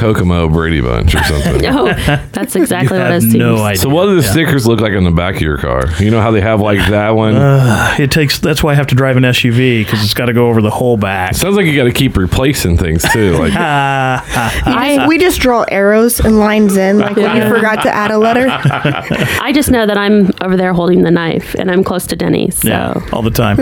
You like the Kokomo Brady Bunch or something. Oh, that's exactly you what I have see. no idea. So what do the stickers look like on the back of your car? You know how they have like that uh, one? It takes. That's why I have to drive an SUV because it's got to go over the whole back. Sounds like you got to keep replacing things too. Like I, we just draw arrows and lines in, like when you forgot to add a letter. I just know that I'm over there holding the knife and I'm close to Denny's. So Yeah, all the time.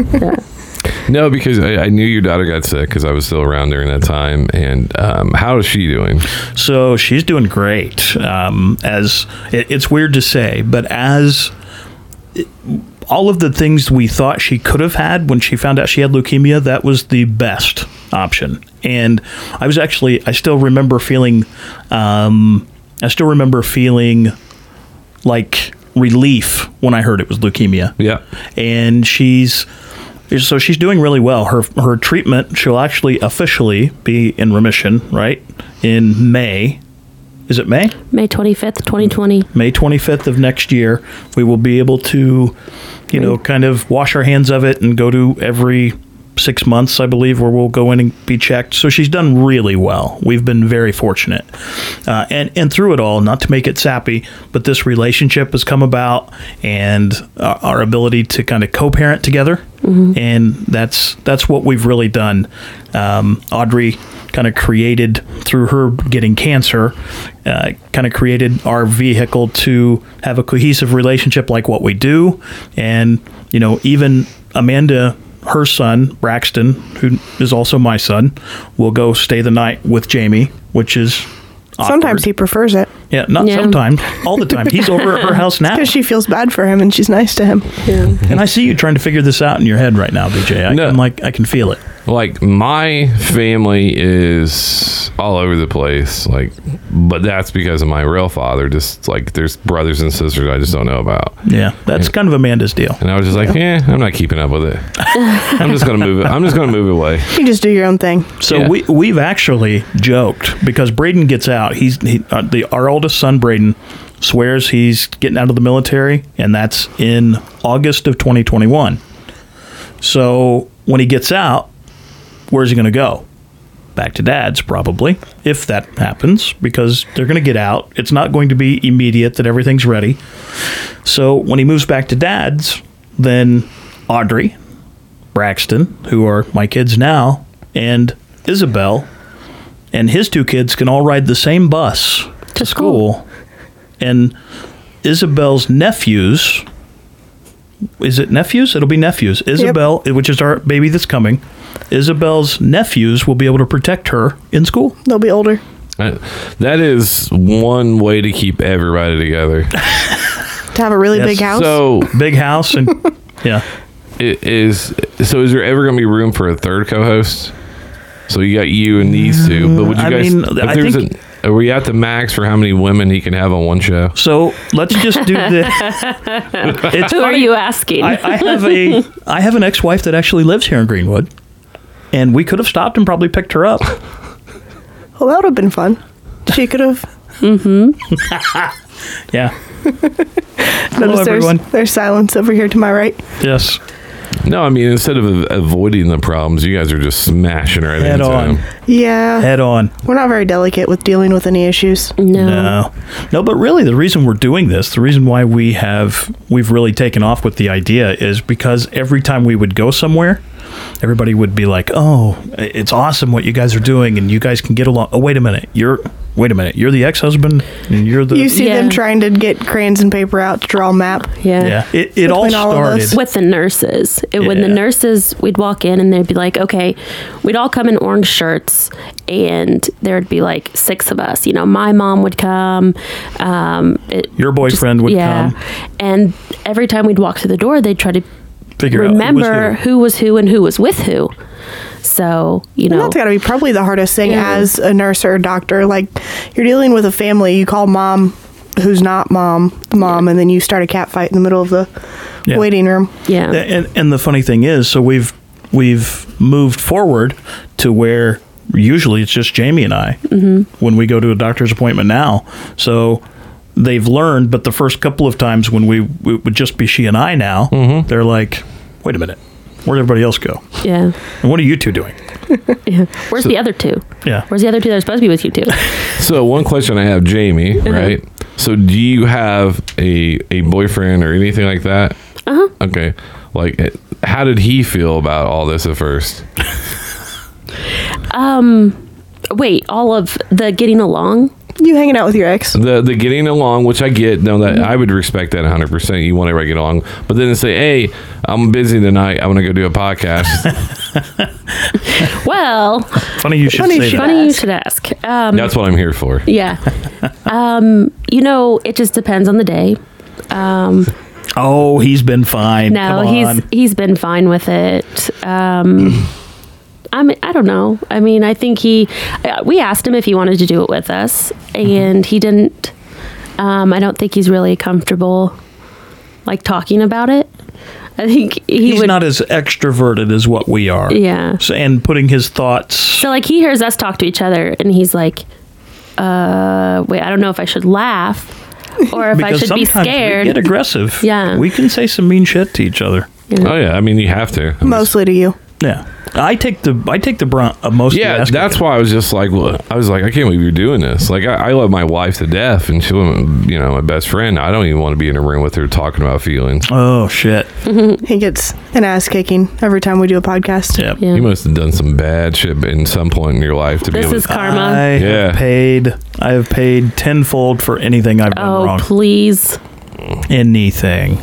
No, because I, I knew your daughter got sick because I was still around during that time. And um, how is she doing? So she's doing great. Um, as it, it's weird to say, but as all of the things we thought she could have had when she found out she had leukemia, that was the best option. And I was actually, I still remember feeling, um, I still remember feeling like relief when I heard it was leukemia. Yeah. and she's so she's doing really well. Her her treatment she'll actually officially be in remission right in May. Is it May? May 25th, 2020. May 25th of next year, we will be able to, you know, kind of wash our hands of it and go to every six months, I believe, where we'll go in and be checked. So she's done really well. We've been very fortunate, uh, and and through it all, not to make it sappy, but this relationship has come about, and our, our ability to kind of co-parent together, and that's that's what we've really done. Um, Audrey kind of created through her getting cancer, uh, kind of created our vehicle to have a cohesive relationship like what we do, and you know even Amanda. Her son Braxton, who is also my son, will go stay the night with Jamie, which is Sometimes he prefers it yeah, not Yeah. sometimes, all the time. He's over at her house now, because she feels bad for him and she's nice to him. Yeah. and I see you trying to figure this out in your head right now, BJ. I No. can like I can feel it. Like my family is all over the place. Like, but that's because of my real father. Just like there's brothers and sisters I just don't know about. Yeah, that's kind of Amanda's deal. And I was just like, yeah, I'm not keeping up with it. I'm just gonna move it. I'm just gonna move away. You just do your own thing. So Yeah. we we've actually joked because Braden gets out. He's he, uh, the our oldest son Braden swears he's getting out of the military, and that's in August of 2021. So when he gets out, where's he going to go? Back to dad's, probably, if that happens, because they're going to get out. It's not going to be immediate that everything's ready. So when he moves back to dad's, then Audrey, Braxton, who are my kids now, and Isabel and his two kids can all ride the same bus to school. And Isabel's nephews, is it nephews? It'll be nephews. Isabel, which is our baby that's coming, Isabel's nephews will be able to protect her in school. They'll be older. Uh, That is one way to keep everybody together. To have a really Yes. big house. So Big house and yeah. it is. So is there ever going to be room for a third co-host? So you got you and these two, but would you I guys? mean, if I there's think- a, are we at the max for how many women he can have on one show? So let's just do the. it's Who are you asking? I, I have a I have an ex-wife that actually lives here in Greenwood, and we could have stopped and probably picked her up. well, that would have been fun. She could have. Mm-hmm. Yeah. Hello, Notice there's, everyone. there's silence over here to my right. Yes. No, I mean instead of avoiding the problems, you guys are just smashing right Head into on. them. Yeah. Head on. We're not very delicate with dealing with any issues. no. No, no, but really, the reason we're doing this, the reason why we have we've really taken off with the idea is because every time we would go somewhere, everybody would be like, "Oh, it's awesome what you guys are doing, and you guys can get along." Oh, wait a minute, you're wait a minute, you're the ex-husband, and you're the You see them trying to get crayons and paper out to draw a map. Yeah. yeah. It it all Between all started. With the nurses. It, When the nurses, we'd walk in and they'd be like, okay, we'd all come in orange shirts and there'd be like six of us. You know, my mom would come. Um, it- Your boyfriend would yeah. come. And every time we'd walk through the door, they'd try to Figure out who was remember who. who was who and who was with who. So, you And know, that's got to be probably the hardest thing Yeah. as a nurse or a doctor. Like, you're dealing with a family, you call mom, who's not mom, mom, and then you start a cat fight in the middle of the Yeah. waiting room. yeah. And and the funny thing is, so we've we've moved forward to where usually it's just Jamie and I mm-hmm. when we go to a doctor's appointment now. So they've learned, but the first couple of times when we it would just be she and I now, they're like, "Wait a minute, where'd everybody else go? yeah. And what are you two doing?" Yeah. Where's the other two? Yeah. Where's the other two that are supposed to be with you two? So one question I have, Jamie, Uh-huh. right? So do you have a a boyfriend or anything like that? Uh Uh-huh. Okay. Like, eh, how did he feel about all this at first? um, Wait, all of the getting along? You hanging out with your ex? The the getting along, which I get, no, that I would respect that 100. percent You want everybody to get along, but then to say, "Hey, I'm busy tonight. I want to go do a podcast." Well, Funny you should Funny say you that. funny you ask. should ask. Um, That's what I'm here for. yeah. Um, you know, it just depends on the day. Oh, he's been fine. No, Come he's he's been fine with it. Um, I mean, I don't know. I mean, I think he. We asked him if he wanted to do it with us, and he didn't. Um, I don't think he's really comfortable, like talking about it. I think he he's would. not as extroverted as what we are. Yeah. So, and putting his thoughts. So like he hears us talk to each other, and he's like, "Uh, wait, I don't know if I should laugh or if I should be scared." we get aggressive. Yeah. We can say some mean shit to each other. Oh yeah, I mean you have to. Mostly to you. Yeah. I take the I take the brunt uh, of most. of the Yeah, asking. that's why I was just like, well, I was like, I can't believe you're doing this. Like, I, I love my wife to death, and she, you know, my best friend. I don't even want to be in a room with her talking about feelings. Oh shit. He gets an ass kicking every time we do a podcast. Yeah. Yeah. You must have done some bad shit in some point in your life to be This able is to. karma. I Yeah. have paid. I have paid tenfold for anything I've done oh, wrong. please. anything.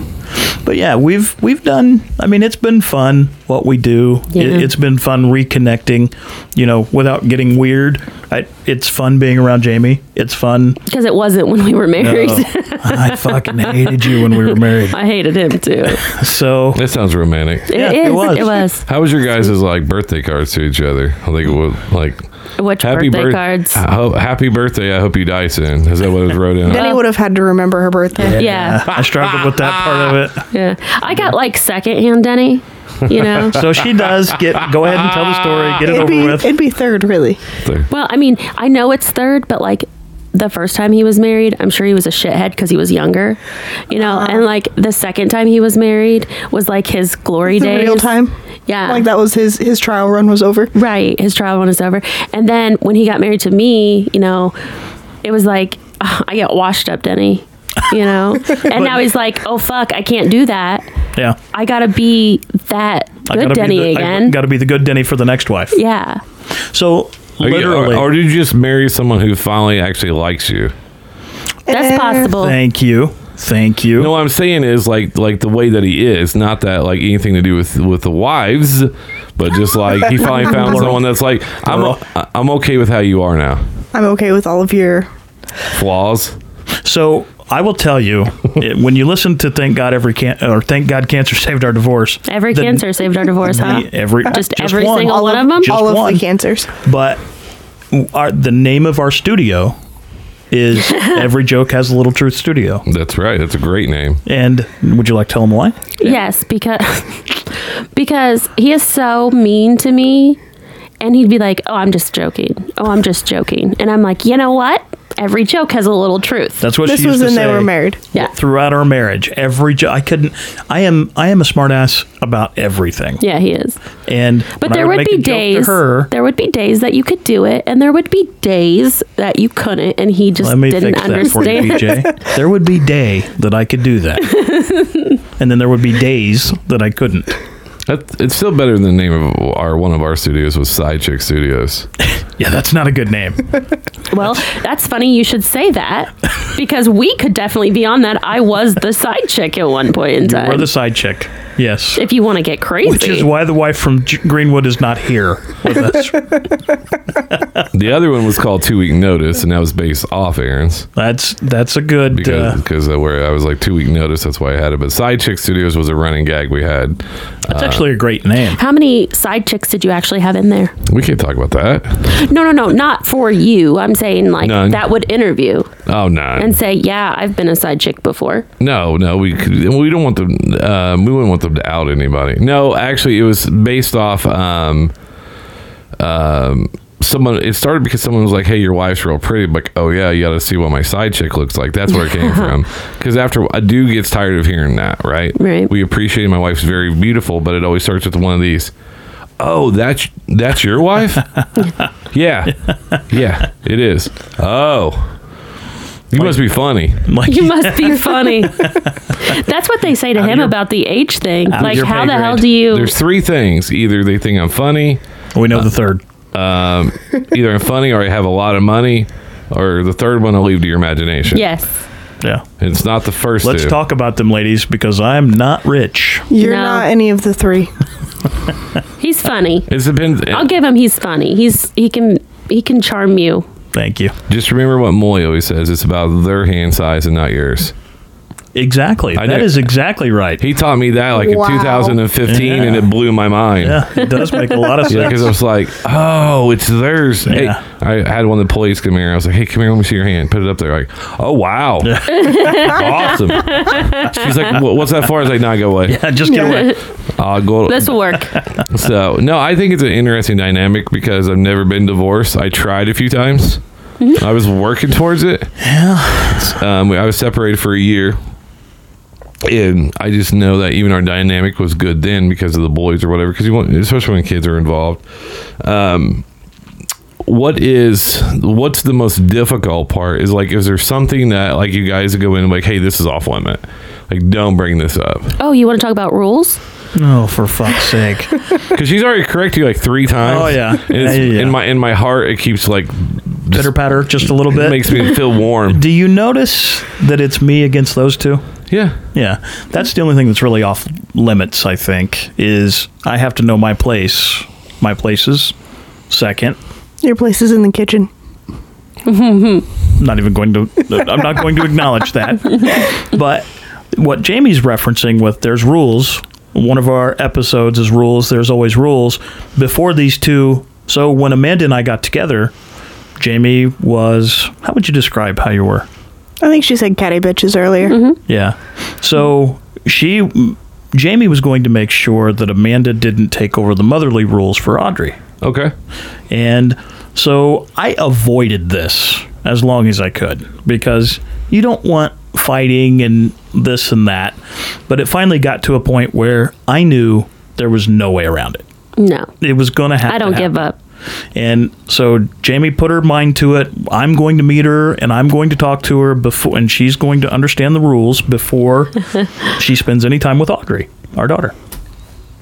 But yeah, we've we've done. I mean, it's been fun what we do. Yeah. It, it's been fun reconnecting. You know, without getting weird. I, it's fun being around Jamie. It's fun. Because it wasn't when we were married. No, I fucking hated you when we were married. I hated him too. So That sounds romantic. It Yeah, is. it was. It was. How was your guys' like birthday cards to each other? Like, what, like Which happy birthday birth- cards? ho- happy birthday! I hope you die soon. Is that what it was wrote in? Denny would have had to remember her birthday. Yeah. I struggled with that part of it. Yeah. I got like secondhand Denny. You know. So she does get. Go ahead and tell the story. Get it It'd over be with. it'd be third, really. Well, I mean, I know it's third, but like the first time he was married, I'm sure he was a shithead because he was younger, you know. Uh-huh. And like the second time he was married was like his glory The days. real time. Yeah. Like that was his his trial run was over. Right. His trial run is over. And then when he got married to me, you know, it was like, I get washed up, Denny, you know? and now he's like, oh, fuck, I can't do that. Yeah. I got to be that I good gotta Denny be the, again. Got to be the good Denny for the next wife. yeah. So Are you- literally. or, or did you just marry someone who finally actually likes you? That's Eh, possible. thank you. Thank you. No, what I'm saying is like like the way that he is, not that like anything to do with with the wives, but just like he finally found Plural. someone that's like I'm o- I'm okay with how you are now. I'm okay with all of your Flaws. So I will tell you, it- eh, when you listen to "Thank God Every Can" or "Thank God Cancer Saved Our Divorce," Every the- cancer saved our divorce, huh? the- every Just every single all one of, of them? All of one. the cancers. but our, the name of our studio is "Every Joke Has a Little Truth Studio." That's right. That's a great name. And would you like to tell them why? Yes, because because he is so mean to me, and he'd be like, "Oh, I'm just joking. Oh, I'm just joking," and I'm like, you know what? Every joke has a little truth. That's what This she used was to when they were married. Yeah. Throughout our marriage, every jo- I couldn't. I am. I am a smartass about everything. yeah, he is. And But I there would make be joke to days. her. There would be days that you could do it, and there would be days that you couldn't, and he just Let me didn't fix that for you, understand. BJ. there would be day that I could do that, and then there would be days that I couldn't. That, it's still better than the name of our one of our studios was Side Chick Studios. Yeah, that's not a good name. well, that's funny. You should say that because we could definitely be on that. I was the side chick at one point in time. We're the side chick. Yes. if you want to get crazy, Which is why the wife from G- Greenwood is not here with us. The other one was called Two Week Notice, and that was based off Aaron's That's that's a good. because Uh, because uh, where I was like Two Week Notice. That's why I had it. But Side Chick Studios was a running gag we had. that's actually a great name. How many side chicks did you actually have in there? We can't talk about that. No, no, no, not for you. I'm saying like None. that would interview Oh no, and say, "Yeah, I've been a side chick before." no, no. We could, we don't want them. Um, we wouldn't want them to out anybody. No, actually, it was based off. Um, um, someone. It started because someone was like, "Hey, your wife's real pretty." Like, oh yeah, you got to see what my side chick looks like. That's where it came from. Because after a dude gets tired of hearing that, right? Right. We appreciate my wife's very beautiful, but it always starts with one of these. "Oh, that's that's your wife?" yeah, yeah, it is. Oh, you must be funny. Like, You must be funny. That's what they say to him your- about the age thing. of Like, your how pay the hell grade. do you? There's three things: either they think I'm funny, we know the third. um, either I'm funny, or I have a lot of money, or the third one I'll leave to your imagination. Yes. Yeah. it's not the 1st Let's two. talk about them, ladies, because I'm not rich. You're No. not any of the three. He's funny. It depends. I'll give him. He's funny. He's he can he can charm you. Thank you. Just remember what Molly always says: it's about their hand size and not yours. Exactly. I That know- is exactly right. He taught me that like Wow. in 2015, and it blew my mind. Yeah, it does make a lot of sense. because I was like, oh, it's theirs. Hey, I had one of the police come here. I was like, hey, come here, let me see your hand. Put it up there. Like, oh, wow. awesome. She's like, what's that for? I was like, nah, go away. Yeah, just get away. I'll go. This will work. So, no, I think it's an interesting dynamic because I've never been divorced. I tried a few times. I was working towards it. Yeah. Um, I was separated for a year. And I just know that even our dynamic was good then because of the boys or whatever. Because you want, especially when kids are involved. Um, what is what's the most difficult part? Is like, is there something that like you guys go in like, hey, this is off limit. Like, don't bring this up Oh, you want to talk about rules? Oh, for fuck's sake. because she's already corrected you like three oh, times. Oh, yeah. And it's- Yeah, yeah, yeah. in my in my heart, it keeps like Pitter patter just a little it bit. makes me feel warm. Do you notice that it's me against those two? Yeah. Yeah, that's the only thing that's really off limits. I think is I have to know my place. My places. Second, Your place is in the kitchen. I'm not even going to. I'm not going to acknowledge that. But what Jamie's referencing with there's rules. One of our episodes is rules. There's always rules. Before these two, so when Amanda and I got together, Jamie was. How would you describe how you were? I think she said catty bitches earlier. Mm-hmm. Yeah. So she, Jamie was going to make sure that Amanda didn't take over the motherly rules for Audrey. Okay. And so I avoided this as long as I could because you don't want fighting and this and that. But it finally got to a point where I knew there was no way around it. No, It was going to happen. I don't give up. And so Jamie put her mind to it. I'm going to meet her and I'm going to talk to her before, and she's going to understand the rules before she spends any time with Audrey, our daughter.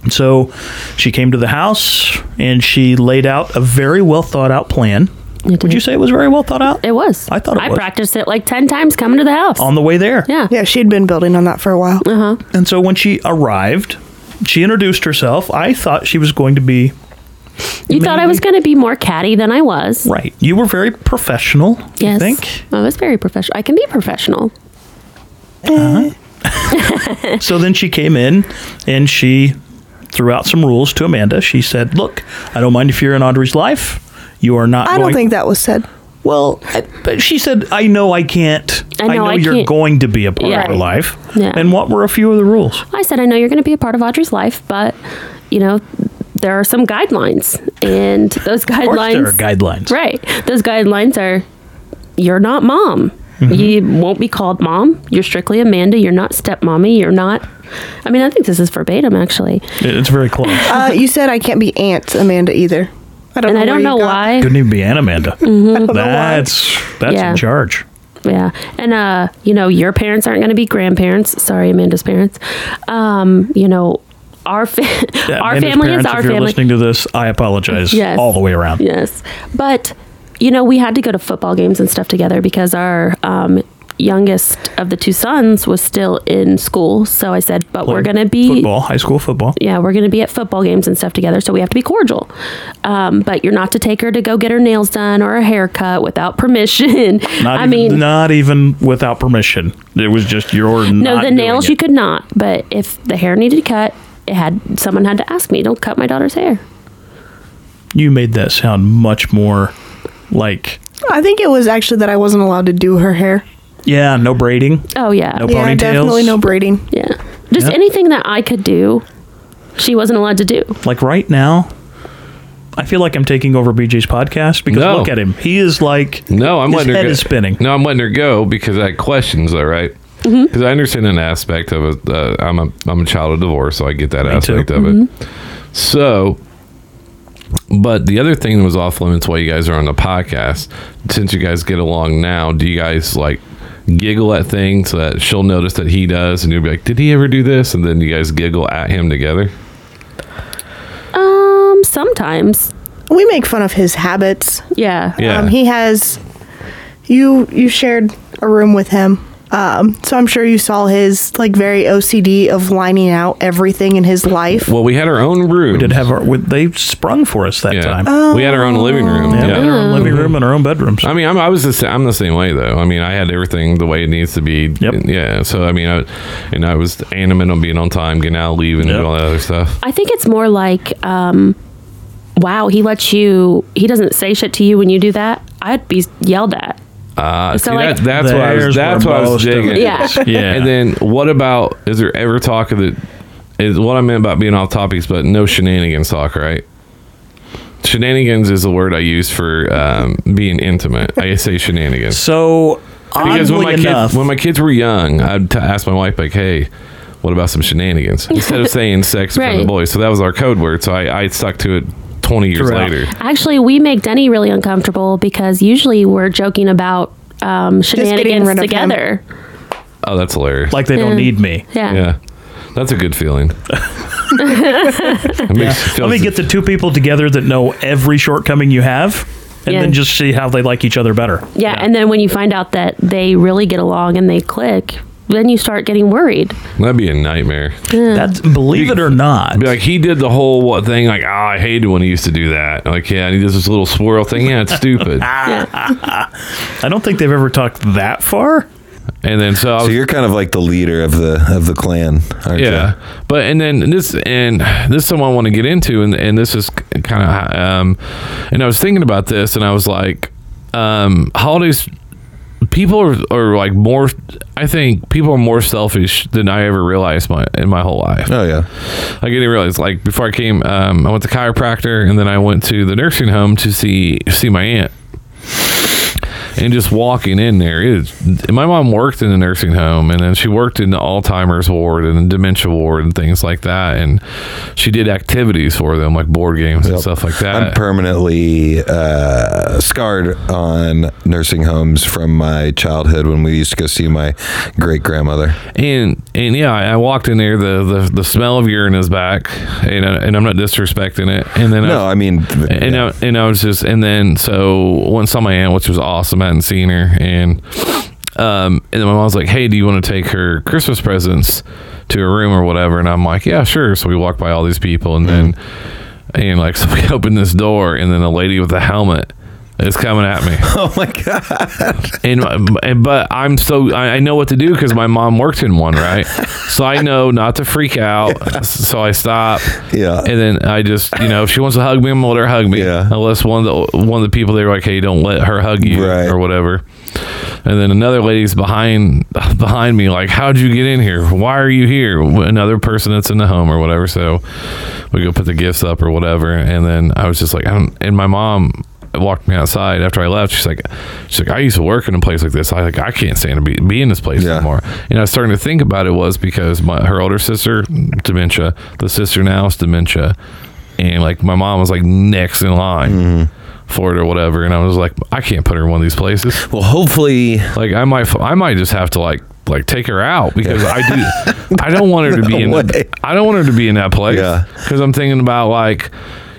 So she came to the house and she laid out a very well thought out plan. Would you say it was very well thought out? It was. I thought it was. I was. practiced it like ten times coming to the house. On the way there. yeah. Yeah, she'd been building on that for a while. Uh-huh. And so when she arrived, she introduced herself. I thought she was going to be You thought I was going to be more catty than I was. right. You were very professional, Yes. I think. I was very professional. I can be professional. Uh-huh. So then she came in and she threw out some rules to Amanda. She said, "Look, I don't mind if you're in Audrey's life. You are not I going don't think that was said. Well, I, but she said, "I know I can't. I know I you're can't." going to be a part Yeah. of her life." Yeah. And what were a few of the rules? I said, I know you're going to be a part of Audrey's life, but, you know, there are some guidelines. And those guidelines. Of course, guidelines. there are guidelines. Right. Those guidelines are you're not mom. Mm-hmm. You won't be called mom. You're strictly Amanda. You're not stepmommy. You're not. I mean, I think this is verbatim, actually. It's very close. Uh, you said I can't be Aunt Amanda either. I don't And know I don't know why. Couldn't even be Ann Amanda. I don't know why. That's that's Yeah. in charge. Yeah. And, uh, you know, your parents aren't going to be grandparents. Sorry, Amanda's parents. Um, you know, our, fa- Yeah, our Amanda's family parents, is our if you're family. listening to this, I apologize Yes. all the way around. Yes. But, you know, we had to go to football games and stuff together because our um, youngest of the two sons was still in school. So I said, but we're going to be. football, high school football. Yeah, we're going to be at football games and stuff together, so we have to be cordial. Um, but you're not to take her to go get her nails done or a haircut without permission. Not I even, mean, not even without permission. It was just your no, not the doing nails it. you could not. But if the hair needed to cut, it had someone had to ask me, "Don't cut my daughter's hair." You made that sound much more like I think it was actually that I wasn't allowed to do her hair. Yeah, no braiding, Oh yeah, no Yeah, ponytails. definitely no braiding. yeah. Just Yeah. anything that I could do, she wasn't allowed to do. Like right now, I feel like I'm taking over BJ's podcast because No. look at him. He is like No, I'm his letting her head go. is spinning. No, I'm letting her go because I had questions, though, right? Mm-hmm. Because I understand an aspect of it. Uh, I'm a I'm a child of divorce, so I get that Me aspect too. of Mm-hmm. it. So, but the other thing that was off limits while you guys are on the podcast, since you guys get along now, do you guys like giggle at things that she'll notice that he does, and you'll be like, "Did he ever do this?" And then you guys giggle at him together. Um, sometimes. We make fun of his habits. Yeah. Yeah. Um, he has you you shared a room with him. Um, so I'm sure you saw his like very OCD of lining out everything in his life. Well, we had our own room. Did have our, they sprung for us that yeah. time. We had our own living room. Yeah, we had our own living room and our own bedrooms. I mean, I'm, I was the sa- I'm the same way though. I mean, I had everything the way it needs to be. Yep. Yeah. So I mean, I, and I was animate on being on time, getting out, leaving, Yep. and all that other stuff. I think it's more like, um, wow, he lets you, he doesn't say shit to you when you do that. I'd be yelled at. Uh, So, see, like- that, that's what I was. There's That's where what I was of digging. Yeah. yeah. And then what about? Is there ever talk of the? Is what I meant about being off topics, but no shenanigans talk, right? Shenanigans is the word I use for um, being intimate. I say shenanigans so because when my enough, kids when my kids were young, I'd t- ask my wife like, "Hey, what about some shenanigans?" Instead of saying sex for the boys. So that was our code word. So I, I stuck to it. Twenty years Throughout. later, Actually, we make Denny really uncomfortable because usually we're joking about um, shenanigans rid together. oh, that's hilarious. like they don't need me. Yeah. yeah, that's a good feeling. It makes- Let me get the two people together that know every shortcoming you have, and Yeah. then just see how they like each other better. Yeah, and then when you find out that they really get along and they click, then you start getting worried. That'd be a nightmare. That's believe it or not. Be like he did the whole what thing like oh I hated when he used to do that like yeah and he does this little swirl thing yeah it's stupid I don't think they've ever talked that far. and then so I So you're kind of like the leader of the of the clan, aren't yeah but and then this and this is something I want to get into and and this is kind of um and I was thinking about this and I was like um holidays people are, are like more I think people are more selfish than I ever realized my in my whole life? Oh yeah. I didn't realize like before I came, um, I went to chiropractor and then I went to the nursing home to see see my aunt. And just walking in there, my mom worked in a nursing home, and then she worked in the Alzheimer's ward and the dementia ward and things like that. And she did activities for them, like board games and stuff like that I'm permanently uh, scarred on nursing homes from my childhood when we used to go see my great grandmother. and and yeah, I I walked in there. The, the the smell of urine is back, and I- and I'm not disrespecting it. And then I, No, I mean, and yeah. I, and I was just and then so once saw my aunt, which was awesome. I hadn't seen her, and um, and then my mom's like, "Hey, do you want to take her Christmas presents to her room or whatever?" And I'm like, "Yeah, sure." So we walk by all these people, and then and like so we opened this door, and then a lady with a helmet is coming at me. oh my god, and, and but I'm so I, I know what to do because my mom worked in one, right? So I know not to freak out. So I stop. Yeah. And then I just you know if she wants to hug me, I'm gonna let her hug me. Yeah. Unless one of the one of the people they were like, hey, don't let her hug you Right. or whatever. And then another lady's behind behind me, like, how'd you get in here? Why are you here? Another person that's in the home or whatever. So we go put the gifts up or whatever. And then I was just like, I don't. And my mom walked me outside after I left. She's like, she's like, I used to work in a place like this. I like, I can't stand to be, be in this place Yeah. anymore. And I was starting to think about it was because my her older sister dementia, the sister now is dementia, and like my mom was like next in line. Mm-hmm. For it or whatever, and I was like, I can't put her in one of these places. well, hopefully, Like I might, I might just have to like, like take her out because I do, I don't want her to be in, way. I don't want her to be in that place. Yeah. because I'm thinking about like,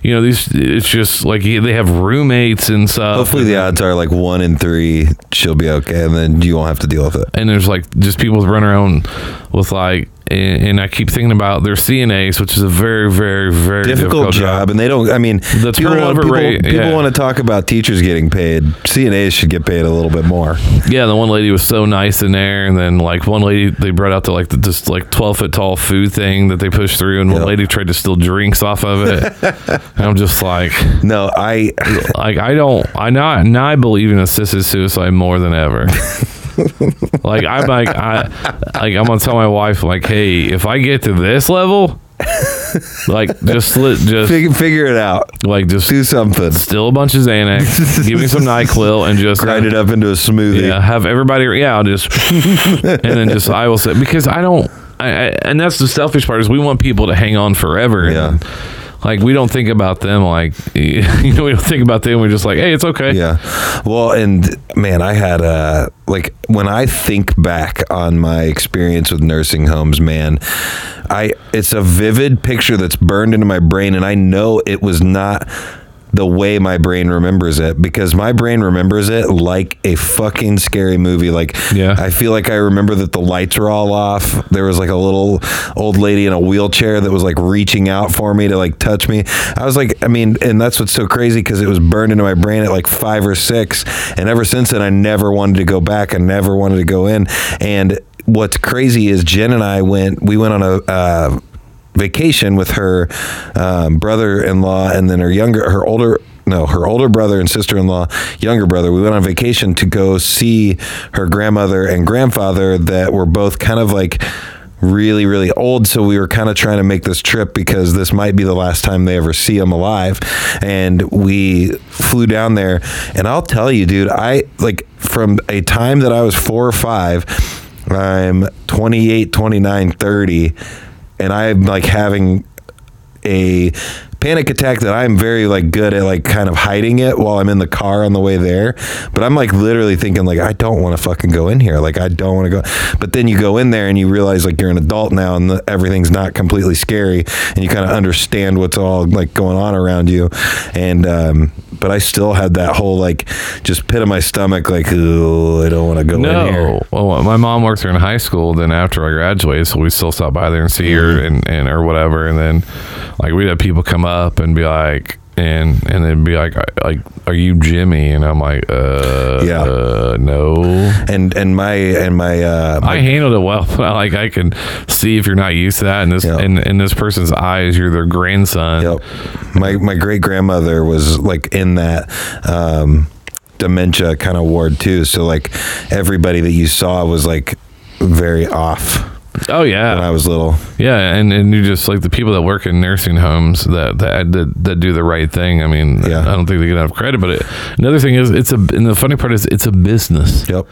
you know, these. It's just like they have roommates and stuff. hopefully the odds are like one in three she'll be okay, and then you won't have to deal with it. and there's like just people running around with like and, and I keep thinking about their CNAs, which is a very, very, very Difficult, job, and they don't. I mean, The people, turnover people, rate, people yeah. want to talk about teachers getting paid. CNAs should get paid a little bit more. Yeah, the one lady was so nice in there, and then like one lady they brought out the like the, this like twelve foot tall food thing that they pushed through, and one Yep. lady tried to steal drinks off of it. I'm just like, No, I. like I don't, I now now I believe in assisted suicide more than ever. like I'm like I like I'm gonna tell my wife like, hey, if I get to this level, like just just Fig- figure it out. like just Do something. steal a bunch of Xanax, give me some Nyquil, and just Grind it up into a smoothie. Yeah, have everybody. Yeah, I'll just and then just I will say because I don't. I, I, and that's the selfish part is we want people to hang on forever. Yeah. And, Like we don't think about them like you know we don't think about them. We're just like, hey, it's okay. Yeah. Well, and man, I had a like when I think back on my experience with nursing homes, man, I it's a vivid picture that's burned into my brain and I know it was not the way my brain remembers it because my brain remembers it like a fucking scary movie. Like, Yeah. I feel like I remember that the lights were all off. There was like a little old lady in a wheelchair that was like reaching out for me to like touch me. I was like, I mean, and that's what's so crazy because it was burned into my brain at like five or six. And ever since then, I never wanted to go back. I never wanted to go in. And what's crazy is Jen and I went, we went on a, uh, vacation with her um, brother-in-law and then her younger her older no her older brother and sister-in-law younger brother. We went on vacation to go see her grandmother and grandfather that were both kind of like really really old. So we were kind of trying to make this trip because this might be the last time they ever see him alive. And we flew down there. And i'll tell you dude i like from a time that i was four or five i'm 28 29 30 and I'm like having a panic attack that I'm very like good at like kind of hiding it while I'm in the car on the way there. But I'm like literally thinking like I don't want to fucking go in here. Like I don't want to go. But then you go in there and you realize like you're an adult now and the, everything's not completely scary and you kind of understand what's all like going on around you. And um but I still had that whole like just pit of my stomach like oh I don't want to go in here. Well, my mom worked there in high school. Then after I graduated, so we still stop by there and see her Mm-hmm. and, and or whatever. And then like we'd have people come up and be like, and and then be like, like, are you Jimmy? And I'm like, uh, Yeah. uh, no. And and my and my uh my I handled it well. like I can see if you're not used to that, and this Yeah. in, in this person's eyes, you're their grandson. Yep. My my great grandmother was like in that um, dementia kind of ward too. So like everybody that you saw was like very off Oh yeah, when I was little. Yeah, and, and you just like the people that work in nursing homes that that that, that do the right thing. I mean, Yeah. I don't think they get enough credit. But it, another thing is, it's a and the funny part is, it's a business. Yep.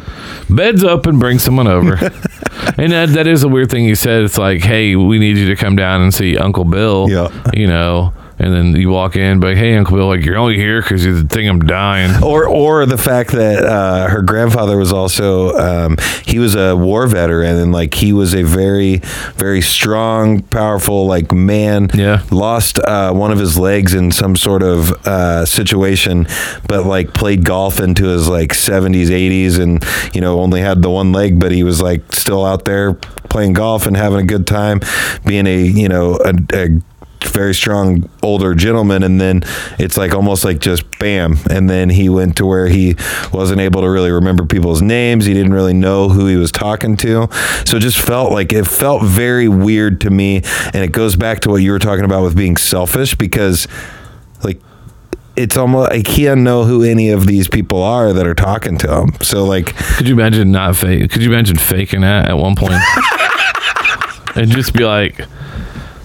Beds open, bring someone over, and that that is a weird thing you said. It's like, hey, we need you to come down and see Uncle Bill. Yeah. you know. And then you walk in, but hey, Uncle Bill, like you're only here because you think I'm dying. Or or the fact that uh, her grandfather was also um, he was a war veteran and like he was a very very strong, powerful like man. Yeah. Lost uh, one of his legs in some sort of uh, situation, but like played golf into his like 70s, 80s, and you know only had the one leg, but he was like still out there playing golf and having a good time, being a you know a, a very strong older gentleman and then it's like almost like just bam and then he went to where he wasn't able to really remember people's names he didn't really know who he was talking to so it just felt like it felt very weird to me and it goes back to what you were talking about with being selfish because like it's almost I can't know who any of these people are that are talking to him. So like, Could you imagine not fake? Could you imagine faking that at one point and just be like,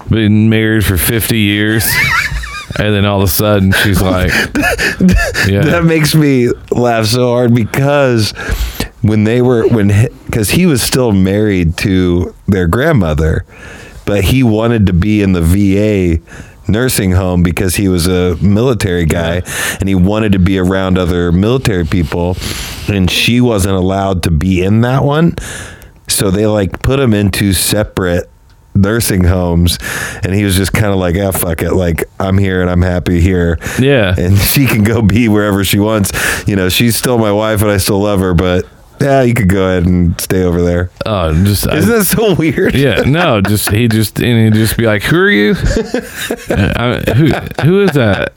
been married for fifty years, and then all of a sudden she's like, yeah, that makes me laugh so hard because when they were when because he was still married to their grandmother but he wanted to be in the VA nursing home because he was a military guy and he wanted to be around other military people and she wasn't allowed to be in that one. So they like put him into separate nursing homes and he was just kind of like ah fuck it like i'm here and i'm happy here Yeah. and she can go be wherever she wants you know she's still my wife and i still love her but yeah you could go ahead and stay over there oh, just isn't that so weird yeah, no, just he just and he'd just be like, "Who are you? Uh, I, who who is that?"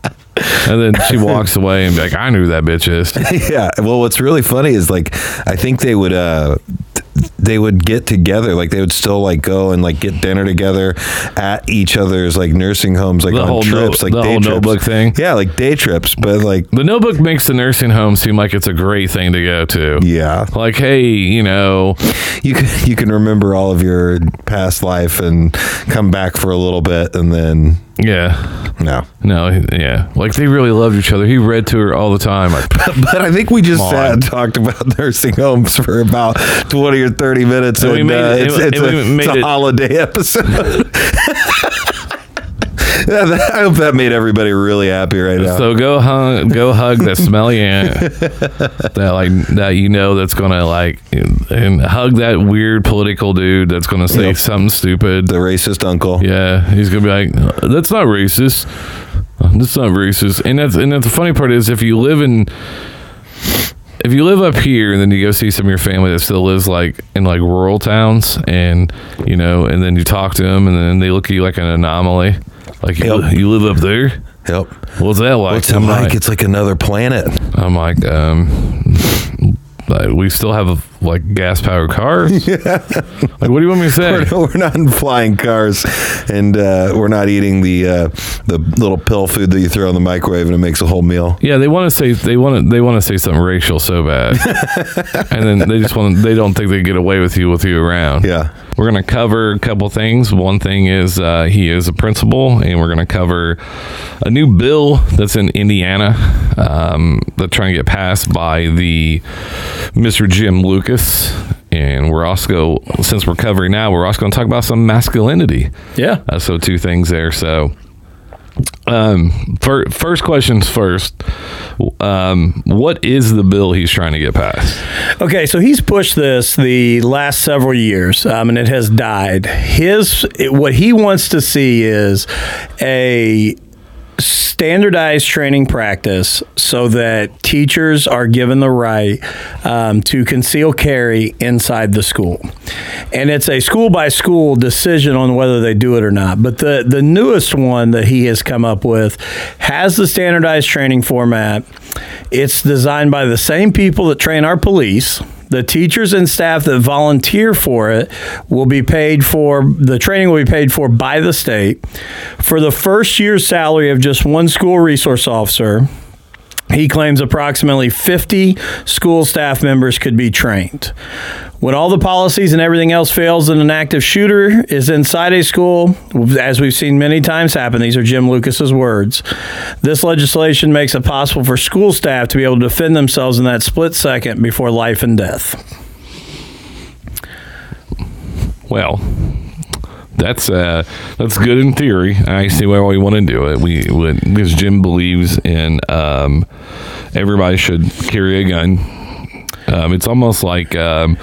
And then she walks away and be like, "I knew who that bitch is." yeah well what's really funny is like i think they would uh they would get together like they would still like go and like get dinner together at each other's like nursing homes like The on trips no- like the day whole trips. notebook thing? yeah like day trips but like The Notebook makes the nursing home seem like it's a great thing to go to. yeah Like, hey, you know, you can you can remember all of your past life and come back for a little bit and then yeah, no no, yeah, like they really loved each other. He read to her all the time. Like, but I think we just sat and talked about nursing homes for about 20 or 30 minutes. And made uh, it- it's, and it's, we a, it's a holiday episode. I hope that made everybody really happy right now. So go hug, go hug that smelly aunt that like that you know that's gonna like and hug that weird political dude that's gonna say Yep. something stupid. the racist uncle. Yeah, he's gonna be like, "That's not racist. That's not racist." And that's and that's the funny part is if you live in if you live up here and then you go see some of your family that still lives like in like rural towns and you know and then you talk to them and then they look at you like an anomaly like you, Yep. you live up there Yep. what's that like What's I'm like? It's like another planet. I'm like, um, like, we still have like gas powered cars. Like, what do you want me to say? We're, we're not in flying cars, and uh, we're not eating the uh, the little pill food that you throw in the microwave and it makes a whole meal. Yeah, they want to say they want to they want to say something racial so bad, and then they just want they don't think they get away with you with you around. Yeah. We're gonna cover a couple things. One thing is uh, he is a principal, and we're gonna cover a new bill that's in Indiana um, that's trying to get passed by the Mr. Jim Lucas, and we're also since we're covering now, we're also gonna talk about some masculinity. Yeah. Uh, so two things there. So, um, fir- first questions first. Um, what is the bill he's trying to get passed? Okay, so he's pushed this the last several years, um, and it has died. His what he wants to see is a standardized training practice so that teachers are given the right um, to conceal carry inside the school. And it's a school by school decision on whether they do it or not. But the, the newest one that he has come up with has the standardized training format. It's designed by the same people that train our police. The teachers and staff that volunteer for it will be paid for, the training will be paid for by the state. For the first year's salary of just one school resource officer, he claims approximately 50 school staff members could be trained. When all the policies and everything else fails and an active shooter is inside a school, as we've seen many times happen, these are Jim Lucas's words. This legislation makes it possible for school staff to be able to defend themselves in that split second before life and death. Well, that's uh, that's good in theory. I see why we want to do it. We would because Jim believes in um, everybody should carry a gun. Um, it's almost like um,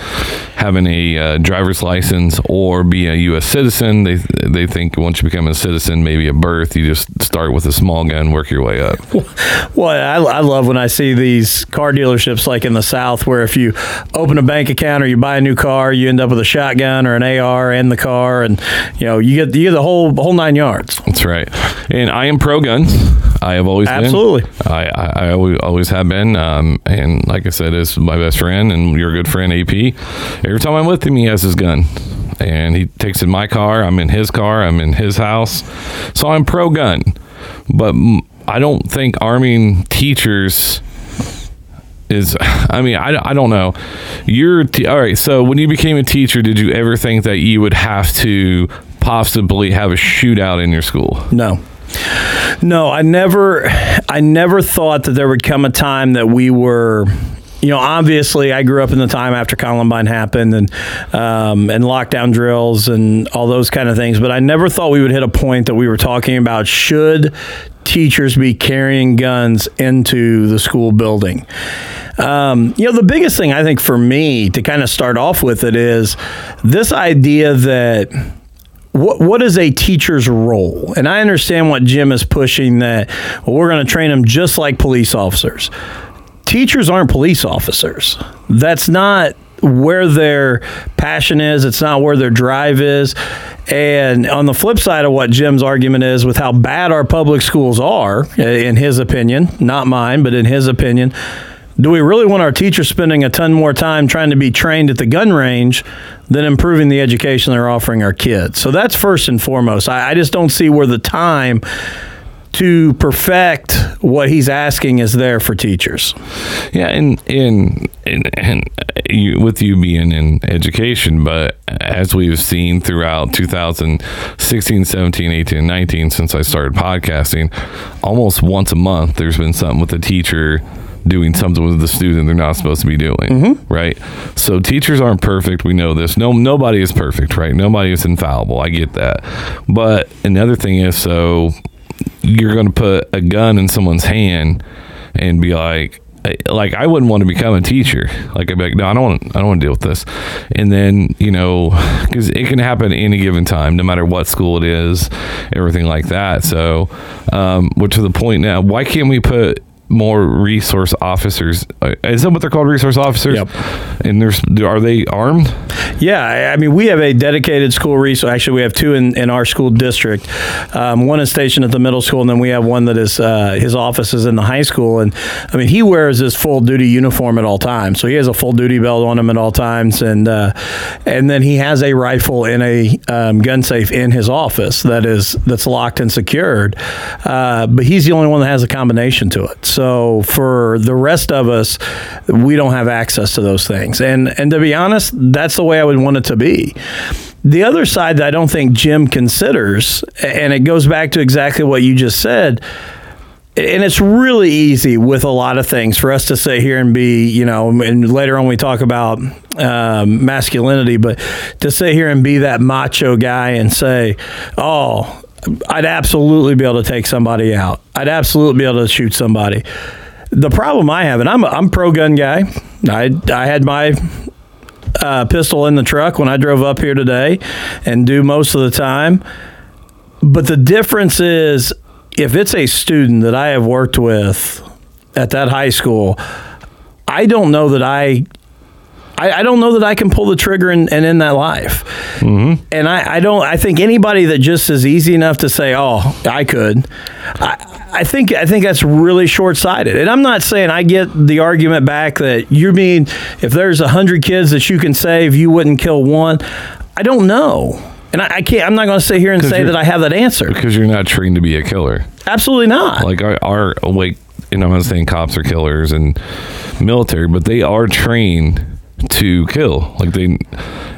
having a uh, driver's license or be a U.S. citizen. They they think once you become a citizen, maybe at birth, you just start with a small gun, work your way up. Well, I, I love when I see these car dealerships like in the South where if you open a bank account or you buy a new car, you end up with a shotgun or an AR in the car, and you know you get you get the whole whole nine yards. That's right. And I am pro guns. I have always Absolutely. been. I, I, I always, always have been. Um, and like I said, is my best friend and your good friend AP. Every time I'm with him, he has his gun. And he takes in my car. I'm in his car. I'm in his house. So I'm pro gun. But I don't think arming teachers is i mean i, I don't know you're all right so when you became a teacher did you ever think that you would have to possibly have a shootout in your school No. No, I never I never thought that there would come a time that we were you know, obviously, I grew up in the time after Columbine happened and um, and lockdown drills and all those kind of things. But I never thought we would hit a point that we were talking about should teachers be carrying guns into the school building. Um, you know, the biggest thing I think for me to kind of start off with it is this idea that what what is a teacher's role? And I understand what Jim is pushing that well, we're going to train them just like police officers. Teachers aren't police officers. That's not where their passion is. It's not where their drive is. And on the flip side of what Jim's argument is with how bad our public schools are, eh, in his opinion, not mine, but in his opinion, do we really want our teachers spending a ton more time trying to be trained at the gun range than improving the education they're offering our kids? So that's first and foremost. I, I just don't see where the time to perfect what he's asking is there for teachers. Yeah, and and and, and you, with you being in education, but as we've seen throughout 2016, 17, 18, and 19, since I started podcasting, almost once a month there's been something with a teacher doing something with the student they're not supposed to be doing, Mm-hmm. right? So teachers aren't perfect. We know this. No, nobody is perfect, right? Nobody is infallible. I get that. But another thing is, so you're going to put a gun in someone's hand and be like, like I wouldn't want to become a teacher. Like I'd be like, no, I don't want. I don't want to deal with this. And then you know, because it can happen any given time, no matter what school it is, everything like that. So, um, which to the point now, why can't we put more resource officers? Uh, Is that what they're called, resource officers? Yep. And there's are they armed? Yeah, I- mean, we have a dedicated school resource. Actually, we have two in, in our school district. Um, one is stationed at the middle school, and then we have one that is uh, his office is in the high school. And I mean, he wears his full duty uniform at all times, so he has a full duty belt on him at all times, and uh, and then he has a rifle in a um, gun safe in his office that is that's locked and secured. Uh, but he's the only one that has a combination to it. So for the rest of us, we don't have access to those things. And and to be honest, that's the way I would want it to be. The other side that I don't think Jim considers, and it goes back to exactly what you just said, and it's really easy with a lot of things for us to sit here and be, you know, and later on we talk about um, masculinity, but to sit here and be that macho guy and say, oh, I'd absolutely be able to take somebody out. I'd absolutely be able to shoot somebody. The problem I have, and I'm a, I'm pro gun guy. I I had my uh, pistol in the truck when I drove up here today, and do most of the time. But the difference is, if it's a student that I have worked with at that high school, I don't know that I. I, I don't know that I can pull the trigger and, and end that life. Mm-hmm. And I, I don't. I think anybody that just is easy enough to say, "Oh, I could," I, I think I think that's really short sighted. And I'm not saying I get the argument back that you mean if there's a hundred kids that you can save, you wouldn't kill one. I don't know, and I, I can't. I'm not going to sit here and say that I have that answer. Because you're not trained to be a killer. Absolutely not. like our, our like you know i'm not saying cops are killers and military but they are trained to kill like they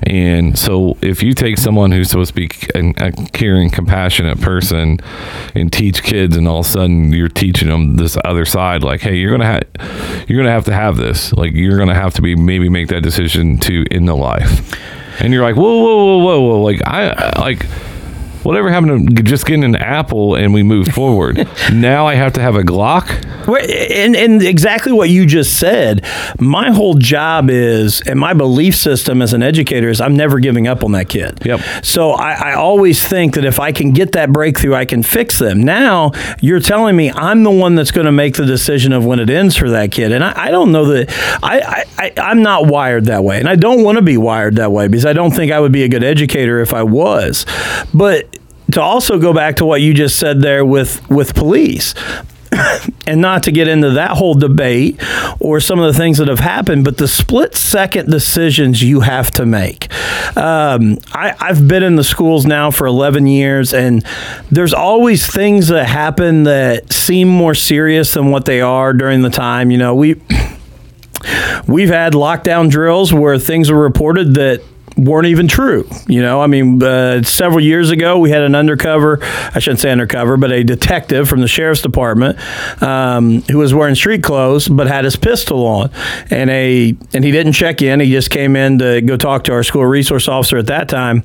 and so if you take someone who's supposed to be a caring compassionate person and teach kids and all of a sudden you're teaching them this other side like hey you're gonna have you're gonna have to have this. Like you're gonna have to be maybe make that decision to end the life. And you're like whoa whoa whoa whoa whoa like I- like Whatever happened to just getting an apple and we moved forward? now I have to have a Glock. And, and exactly what you just said. My whole job is, and my belief system as an educator is, I'm never giving up on that kid. Yep. So I, I always think that if I can get that breakthrough, I can fix them. Now you're telling me I'm the one that's going to make the decision of when it ends for that kid, and I, I don't know that I, I, I I'm not wired that way, and I don't want to be wired that way because I don't think I would be a good educator if I was. But to also go back to what you just said there with with police and not to get into that whole debate or some of the things that have happened, but the split second decisions you have to make. Um, I, I've been in the schools now for 11 years, and there's always things that happen that seem more serious than what they are during the time. You know, we. We've had lockdown drills where things were reported that weren't even true. You know, I mean, uh, several years ago, we had an undercover, I shouldn't say undercover, but a detective from the sheriff's department um, who was wearing street clothes but had his pistol on. And, a, and he didn't check in, he just came in to go talk to our school resource officer at that time.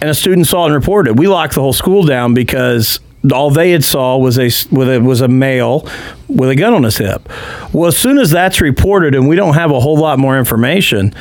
And a student saw it and reported. We locked the whole school down because all they had saw was a with a, was a male with a gun on his hip. Well, as soon as that's reported, and we don't have a whole lot more information,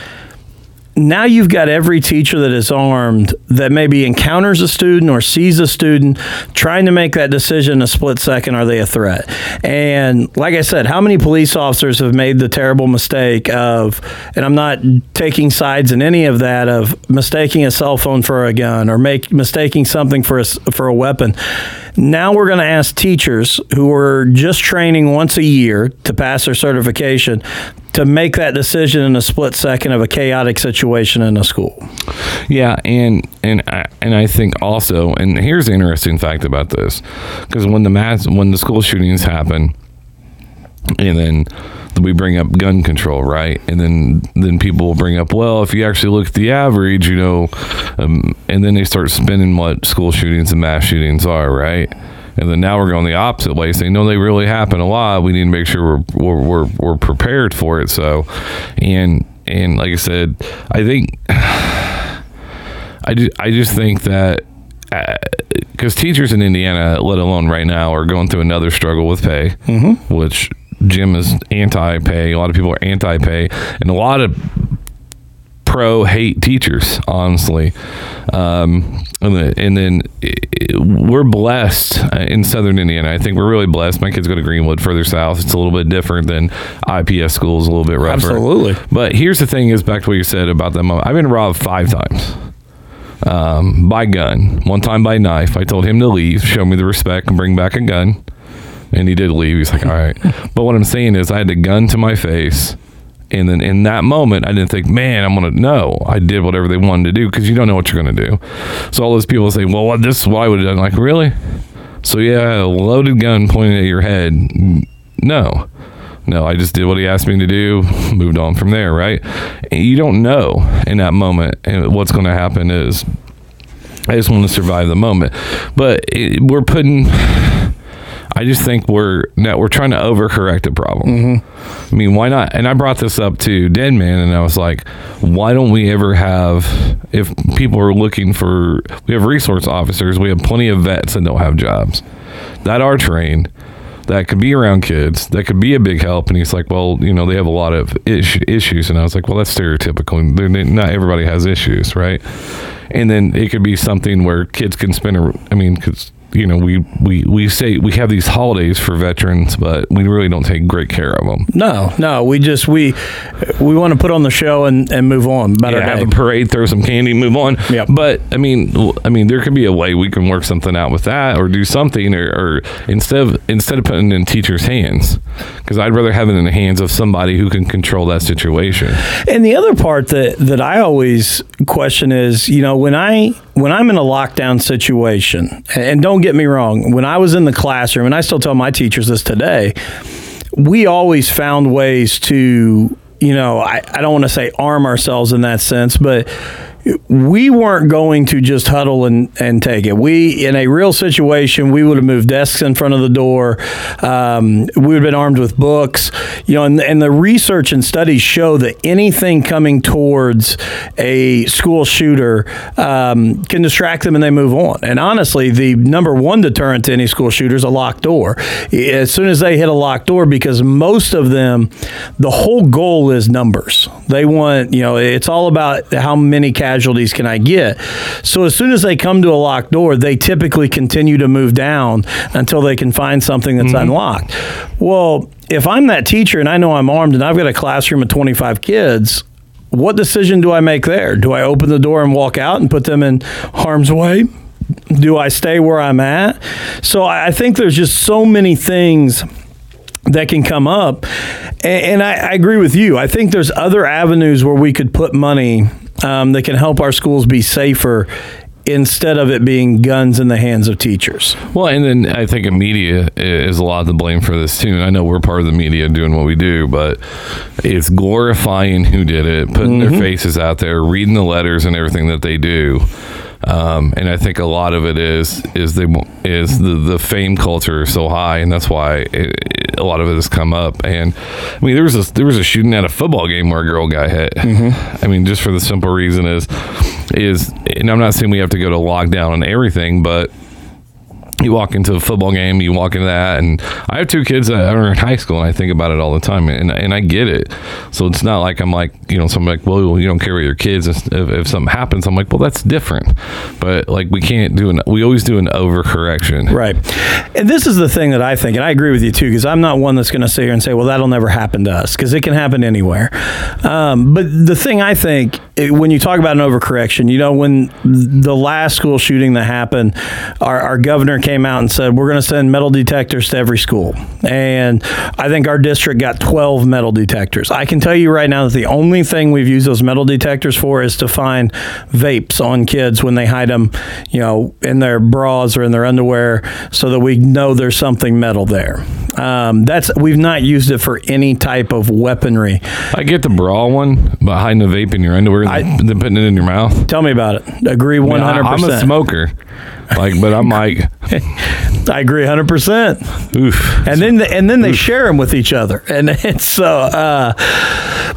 now you've got every teacher that is armed that maybe encounters a student or sees a student trying to make that decision in a split second are they a threat? And like i said how many police officers have made the terrible mistake of and i'm not taking sides in any of that of mistaking a cell phone for a gun or make mistaking something for a, for a weapon. Now we're going to ask teachers who are just training once a year to pass their certification to make that decision in a split second of a chaotic situation in a school. Yeah, and and I, and I think also, and here's the interesting fact about this, because when the mass when the school shootings happen, and then we bring up gun control, right? And then then people will bring up, well, if you actually look at the average, you know, um, and then they start spinning what school shootings and mass shootings are, right? And then now we're going the opposite way, saying no, they really happen a lot. We need to make sure we're we're we're, we're prepared for it. So, and and like I said, I think I just, I just think that because teachers in Indiana, let alone right now, are going through another struggle with pay, mm-hmm. which Jim is anti-pay. A lot of people are anti-pay, and a lot of pro hate teachers, honestly. Um, and, then, and then eh, we're blessed in Southern Indiana. I think we're really blessed. My kids go to Greenwood, further south. It's a little bit different than IPS schools, a little bit rougher. Absolutely. But here's the thing: is back to what you said about them. I've been robbed five times um, by gun, one time by knife. I told him to leave, show me the respect, and bring back a gun. And he did leave. He's like, all right. but what I'm saying is, I had a gun to my face. And then in that moment, I didn't think, man, I'm going to know. I did whatever they wanted to do because you don't know what you're going to do. So all those people say, well, this is what I would have done. Like, really? So yeah, a loaded gun pointed at your head. No. No, I just did what he asked me to do, moved on from there, right? And you don't know in that moment and what's going to happen is I just want to survive the moment. But it, we're putting I just think we're now we're trying to overcorrect a problem. Mm-hmm. I mean, why not? And I brought this up to Dead Man, and I was like, why don't we ever have? If people are looking for, we have resource officers. We have plenty of vets that don't have jobs that are trained that could be around kids that could be a big help and he's like well you know they have a lot of ish- issues and i was like well that's stereotypical They're, not everybody has issues right and then it could be something where kids can spend a, i mean because you know we we we say we have these holidays for veterans, but we really don't take great care of them. No, no, we just we we want to put on the show and, and move on. Better yeah, have a parade, throw some candy, move on. Yep. But I mean, I mean, there could be a way we can work something out with that, or do something, or, or instead of instead of putting it in teachers' hands, because I'd rather have it in the hands of somebody who can control that situation. And the other part that that I always question is, you know, when I when I'm in a lockdown situation, and don't get me wrong, when I was in the classroom, and I still tell my teachers this today, we always found ways to, you know, I, I don't want to say arm ourselves in that sense, but we weren't going to just huddle and, and take it. We, in a real situation, we would have moved desks in front of the door. Um, we would have been armed with books. You know, and, and the research and studies show that anything coming towards a school shooter um, can distract them and they move on. And honestly, the number one deterrent to any school shooter is a locked door. As soon as they hit a locked door, because most of them, the whole goal is numbers. They want, you know, it's all about how many casualties can I get. So as soon as they come to a locked door, they typically continue to move down until they can find something that's mm-hmm. unlocked. Well, if I'm that teacher and I know I'm armed and I've got a classroom of 25 kids, what decision do I make there? Do I open the door and walk out and put them in harm's way? Do I stay where I'm at? So I think there's just so many things that can come up. And, I, agree with you. I think there's other avenues where we could put money um, that can help our schools be safer instead of it being guns in the hands of teachers. Well, and then I think the media is a lot of the blame for this too. I know we're part of the media doing what we do, but it's glorifying who did it, putting mm-hmm. their faces out there, reading the letters and everything that they do. Um, and I think a lot of it is is they is the the fame culture is so high, and that's why it, it, a lot of it has come up. And I mean, there was a there was a shooting at a football game where a girl got hit. Mm-hmm. I mean, just for the simple reason is is, and I'm not saying we have to go to lockdown and everything, but you walk into a football game, you walk into that, and I have two kids that are in high school, and I think about it all the time, and and I get it. So it's not like I'm like you know, so I'm like, well, you don't care about your kids. If, if something happens, I'm like, well, that's different. But like, we can't do an. We always do an overcorrection, right? And this is the thing that I think, and I agree with you too, because I'm not one that's going to sit here and say, well, that'll never happen to us, because it can happen anywhere. Um, but the thing I think, when you talk about an overcorrection, you know, when the last school shooting that happened, our, our governor came came out and said we're going to send metal detectors to every school, and I think our district got 12 metal detectors. I can tell you right now that the only thing we've used those metal detectors for is to find vapes on kids when they hide them, you know, in their bras or in their underwear, so that we know there's something metal there. Um, that's we've not used it for any type of weaponry. I get the bra one, but hiding the vape in your underwear and then putting it in your mouth. Tell me about it. Agree one hundred percent. I am a smoker. Like, but I'm like, I agree 100%. And then and then they share them with each other, and it's so. Uh,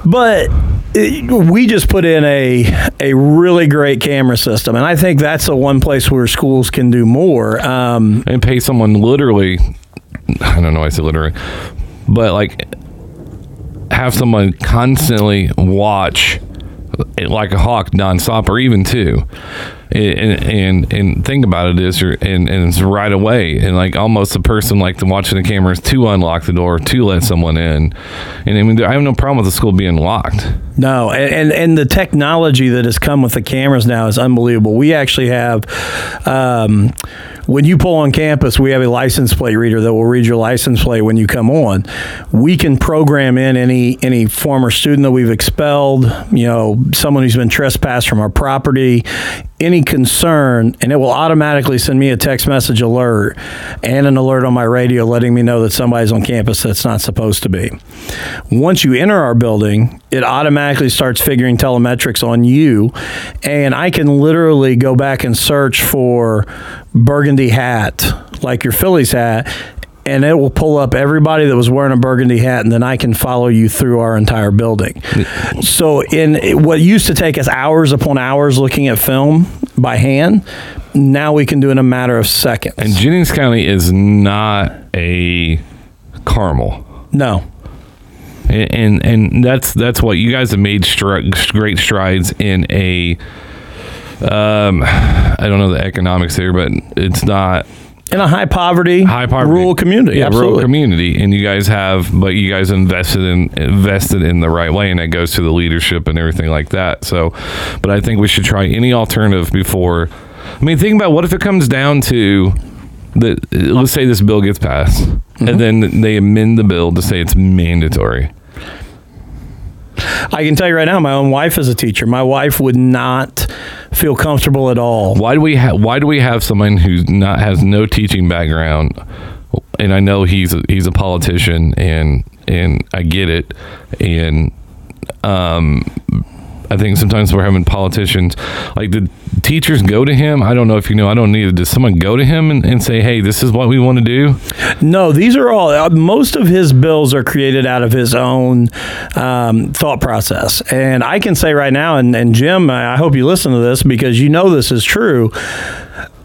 but it- we just put in a a really great camera system, and I think that's the one place where schools can do more. Um, and pay someone literally I don't know why I say literally, but like have someone constantly watch like a hawk nonstop or even two. And, and think about it is you're and, and it's right away. And like almost the person like the watching the cameras to unlock the door to let someone in. And I mean I have no problem with the school being locked. No, and, and and the technology that has come with the cameras now is unbelievable. We actually have, um, when you pull on campus, we have a license plate reader that will read your license plate when you come on. We can program in any any former student that we've expelled, you know, someone who's been trespassed from our property, any concern, and it will automatically send me a text message alert and an alert on my radio letting me know that somebody's on campus that's not supposed to be. Once you enter our building, it automatically starts figuring telemetrics on you, and I can literally go back and search for burgundy hat, like your Phillies hat, and it will pull up everybody that was wearing a burgundy hat, and then I can follow you through our entire building. So, in what used to take us hours upon hours looking at film by hand, now we can do it in a matter of seconds. and Jennings County is not a Carmel no, and and, and that's that's what you guys have made stri- great strides in a um I don't know the economics here but it's not in a high poverty, high poverty rural community, yeah, absolutely. rural community and you guys have but you guys invested in invested in the right way and it goes to the leadership and everything like that so but I think we should try any alternative before I mean think about what if it comes down to the let's say this bill gets passed Mm-hmm. and then they amend the bill to say it's mandatory I can tell you right now, my own wife is a teacher. My wife would not feel comfortable at all. Why do we have Why do we have someone who not has no teaching background? And I know he's a, he's a politician, and and I get it, and um, I think sometimes we're having politicians like the teachers go to him. I don't know if you know. I don't need. Does someone go to him and, and say, "Hey, this is what we want to do"? No, these are all. Uh, most of his bills are created out of his own um, thought process, and I can say right now, and, and Jim, I hope you listen to this because you know this is true.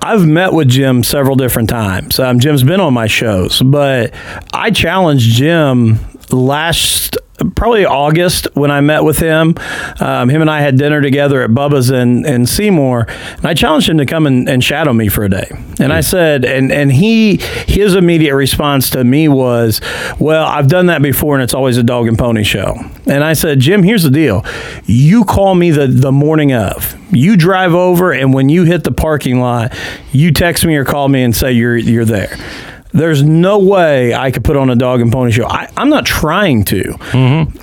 I've met with Jim several different times. Um, Jim's been on my shows, but I challenged Jim last probably August when I met with him. Um, him and I had dinner together at Bubba's in, in Seymour, and I challenged him to come and, and shadow me for a day. And I said, and and he his immediate response to me was, "Well, I've done that before, and it's always a dog and pony show." And I said, "Jim, here's the deal: you call me the the morning of." You drive over, and when you hit the parking lot, you text me or call me and say you're you're there. There's no way I could put on a dog and pony show. I, I'm not trying to.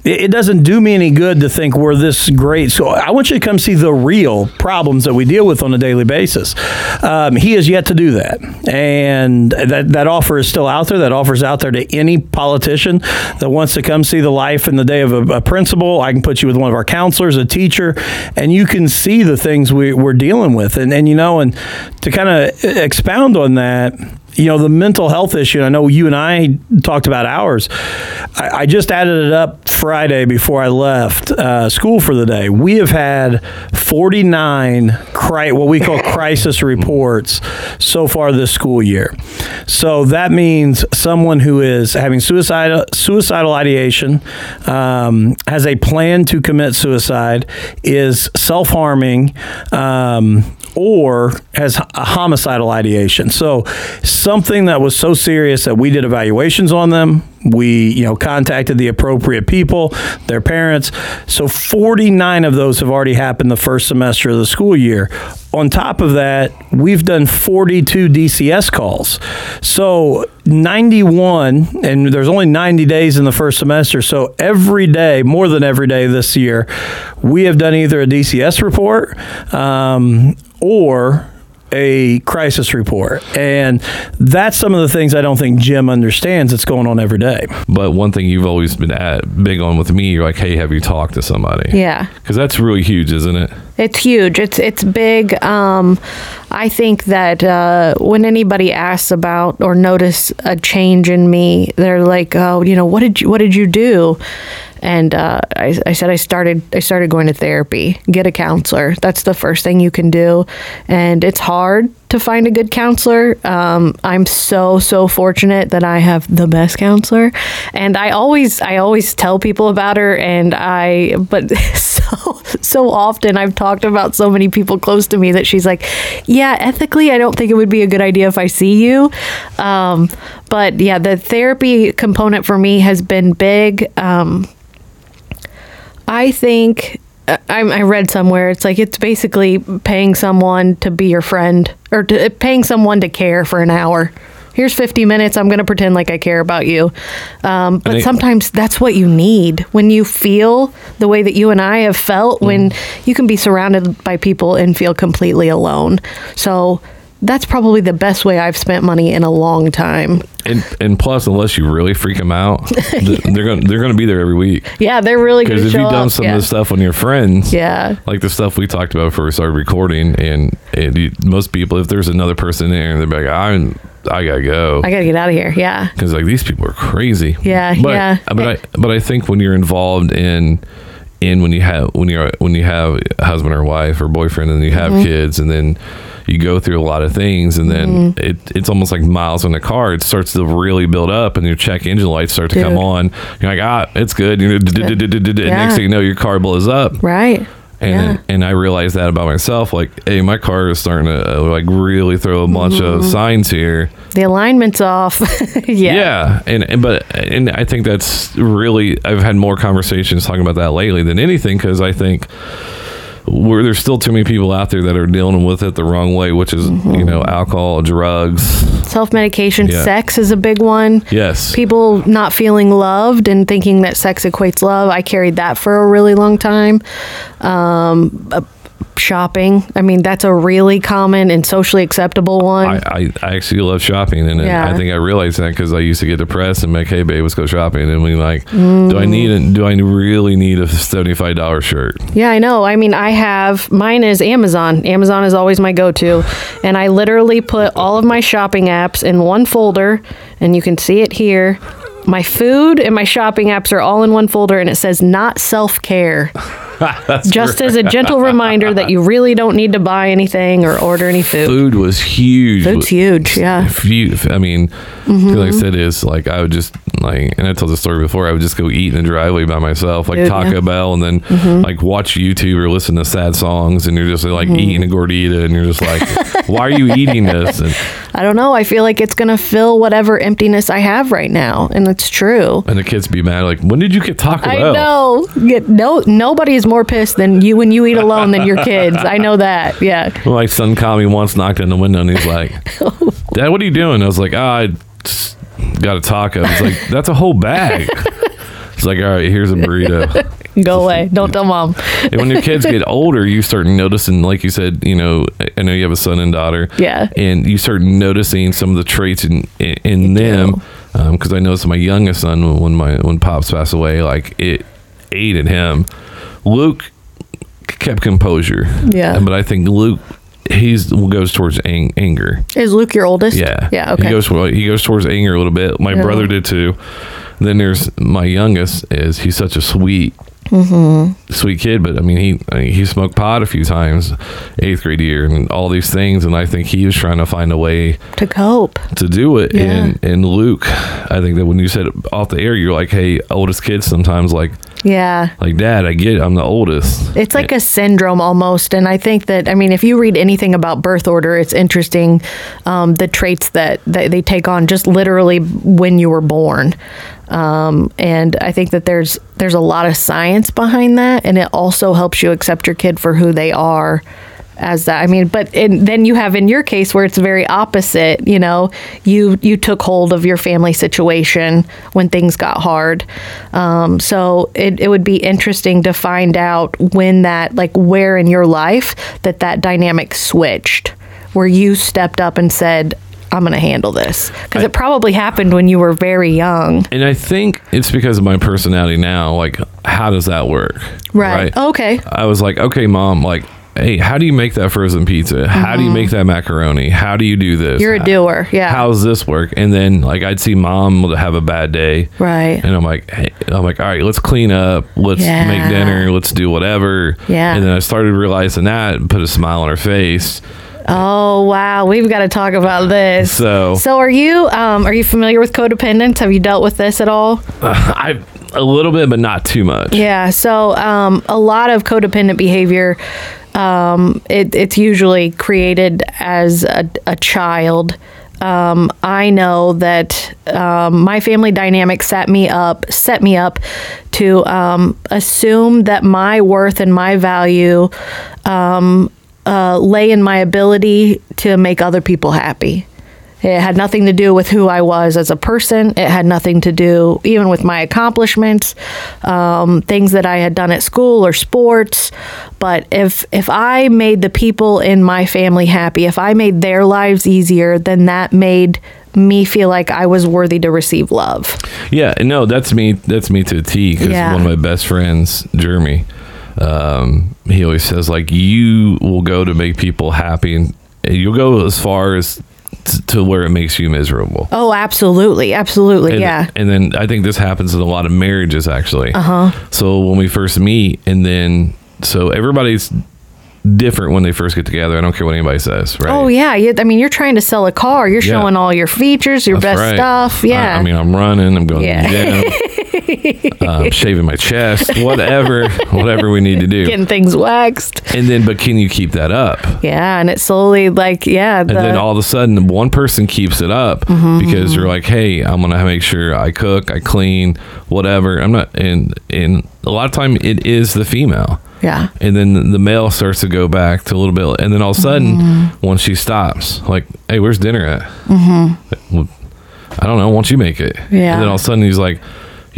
It, it doesn't do me any good to think we're this great. So I want you to come see the real problems that we deal with on a daily basis. Um, he has yet to do that, and that that offer is still out there. That offer is out there to any politician that wants to come see the life and the day of a, a principal. I can put you with one of our counselors, a teacher, and you can see the things we, we're dealing with. And and you know, and to kind of expound on that you know the mental health issue. I know you and I talked about ours. I, I just added it up Friday before I left uh, school for the day. We have had 49 cri- what we call crisis reports so far this school year. So that means someone who is having suicidal suicidal ideation, um, has a plan to commit suicide, is self harming. Um, or has a homicidal ideation. So something that was so serious that we did evaluations on them. We, you know, contacted the appropriate people, their parents. So 49 of those have already happened the first semester of the school year. On top of that, we've done 42 DCS calls. So 91, and there's only 90 days in the first semester. So every day, more than every day this year, we have done either a DCS report um, or a crisis report. And that's some of the things I don't think Jim understands that's going on every day. But one thing you've always been at, big on with me, you're like, "Hey, have you talked to somebody?" Yeah. because that's really huge, isn't it? It's huge. It's it's big. Um, I think that uh, when anybody asks about or notice a change in me, they're like, "Oh, you know, what did you what did you do?" And uh, I, I said I started I started going to therapy, get a counselor. That's the first thing you can do, and it's hard to find a good counselor. Um, I'm so so fortunate that I have the best counselor, and I always I always tell people about her, and I but so so often I've talked about so many people close to me that she's like, yeah, ethically I don't think it would be a good idea if I see you, um, but yeah, the therapy component for me has been big. Um, I think uh, I, I read somewhere it's like it's basically paying someone to be your friend or to, paying someone to care for an hour. Here's 50 minutes. I'm going to pretend like I care about you. Um, but it- sometimes that's what you need when you feel the way that you and I have felt when you can be surrounded by people and feel completely alone. So that's probably the best way I've spent money in a long time. And and plus, unless you really freak them out, they're gonna they're gonna be there every week. Yeah, they're really good. Because if you've done up. some yeah. of the stuff on your friends, Yeah. like the stuff we talked about before we started recording, and, and you, most people, if there's another person there, they're like, I'm I gotta go. I got to get out of here. Yeah. because like these people are crazy. Yeah, but, yeah. But I but I think when you're involved in in when you have when you're when you have a husband or wife or boyfriend and you have Mm-hmm. kids and then you go through a lot of things and then Mm-hmm. it it's almost like miles on the car. It starts to really build up and your check engine lights start to come on. You're like, ah, it's good. You know, next thing you know, your car blows up. Right. And Yeah. and I realized that about myself. Like, hey, my car is starting to uh, like really throw a bunch of Mm-hmm. signs here. The alignment's off. yeah. Yeah, and, and but and I think that's really I've had more conversations talking about that lately than anything because I think where there's still too many people out there that are dealing with it the wrong way, which is you know alcohol, drugs. Self medication, Yeah. sex is a big one. Yes, People not feeling loved and thinking that sex equates love. I carried that for a really long time. Um, shopping. I mean, that's a really common and socially acceptable one. I, I, I actually love shopping, and Yeah. I think I realized that because I used to get depressed and make, hey babe, let's go shopping, and we like, do I mm. need a, do I really need a seventy five dollar shirt? Yeah, I know. I mean, I have mine is Amazon. Amazon is always my go to. And I literally put all of my shopping apps in one folder, and you can see it here. My food and my shopping apps are all in one folder, and it says not self care. Just as a gentle reminder that you really don't need to buy anything or order any food. Food was huge. Food's huge, yeah. few i mean mm-hmm. like i said is like i would just like and i told the story before i would just go eat in the driveway by myself like Dude, taco yeah. bell and then mm-hmm. like watch youtube or listen to sad songs and you're just like mm-hmm. eating a gordita and you're just like why are you eating this and, I don't know. I feel like it's going to fill whatever emptiness I have right now. And it's true. and the kids be mad like when did you get taco I bell know. Yeah, no, nobody is more pissed than you when you eat alone than your kids. I know that. Yeah. my son called me once knocked on the window and he's like dad what are you doing i was like oh, i got a taco he's like that's a whole bag it's like all right here's a burrito Go away. Don't tell mom. And when your kids get older, you start noticing, like you said, you know, I know you have a son and daughter. Yeah. And you start noticing some of the traits in in, in them. Um, because I noticed my youngest son when my when pops passed away, like it ate at him. Luke kept composure. Yeah. But I think Luke. He's goes towards ang- anger. Is Luke your oldest? Yeah. Yeah. Okay. He goes he goes towards anger a little bit. My Yeah. brother did too. Then there's my youngest is he's such a sweet Mm-hmm. sweet kid, but I mean he I mean, he smoked pot a few times eighth grade year and all these things, and I think he was trying to find a way to cope. to do it. Yeah. And and Luke, I think that when you said off the air, you're like, hey, oldest kids sometimes like Yeah. like dad, I get it, I'm the oldest. It's like a syndrome almost. And I think that, I mean, if you read anything about birth order, it's interesting um, the traits that, that they take on just literally when you were born. Um, and I think that there's there's a lot of science behind that, and it also helps you accept your kid for who they are as that. I mean, but in, then you have in your case where it's very opposite. You know, you you took hold of your family situation when things got hard. Um, so it it would be interesting to find out when that like where in your life that that dynamic switched, where you stepped up and said. I'm going to handle this because it probably happened when you were very young. And I think it's because of my personality now. Like, how does that work? Right. Okay. I was like, okay, mom, like, hey, how do you make that frozen pizza? How do you make that macaroni? How do you do this? Mm-hmm. You're a doer, yeah. How's this work? And then like I'd see mom have a bad day. Right. And I'm like, hey, I'm like, all right, let's clean up. Let's Yeah. make dinner. Let's do whatever. Yeah. And then I started realizing that and put a smile on her face. Oh wow, we've got to talk about this. So- so are you um, are you familiar with codependence? Have you dealt with this at all? I a little bit, but not too much. Yeah. So um, a lot of codependent behavior, um, it, it's usually created as a, a child. Um, I know that um, my family dynamic set me up, set me up to um, assume that my worth and my value um, uh, lay in my ability to make other people happy. It had nothing to do with who I was as a person. It had nothing to do even with my accomplishments, um, things that I had done at school or sports. But if if I made the people in my family happy, if I made their lives easier, then that made me feel like I was worthy to receive love. Yeah, no, that's me. That's me to a T. Because Yeah. one of my best friends, Jeremy, um, he always says like you will go to make people happy, and you'll go as far as t- to where it makes you miserable. Oh, absolutely, absolutely, And, yeah. And then I think this happens in a lot of marriages actually. Uh huh. So when we first meet, and then so everybody's different when they first get together. I don't care what anybody says, right? Oh yeah, I mean you're trying to sell a car. You're Yeah. showing all your features, your That's best right. stuff. Yeah. I, I mean, I'm running. I'm going Yeah. to the um, shaving my chest. Whatever, whatever we need to do. getting things waxed. And then, but can you keep that up? Yeah, and it slowly like yeah. And then all of a sudden, one person keeps it up Mm-hmm, because you're like, "Hey, I'm gonna make sure I cook, I clean, whatever." I'm not, and and a lot of time it is the female, yeah. and then the male starts to go back to a little bit, and then all of a sudden, Mm-hmm. once she stops, like, "Hey, where's dinner at?" Mm-hmm. I don't know. Once you make it, Yeah. and then all of a sudden he's like,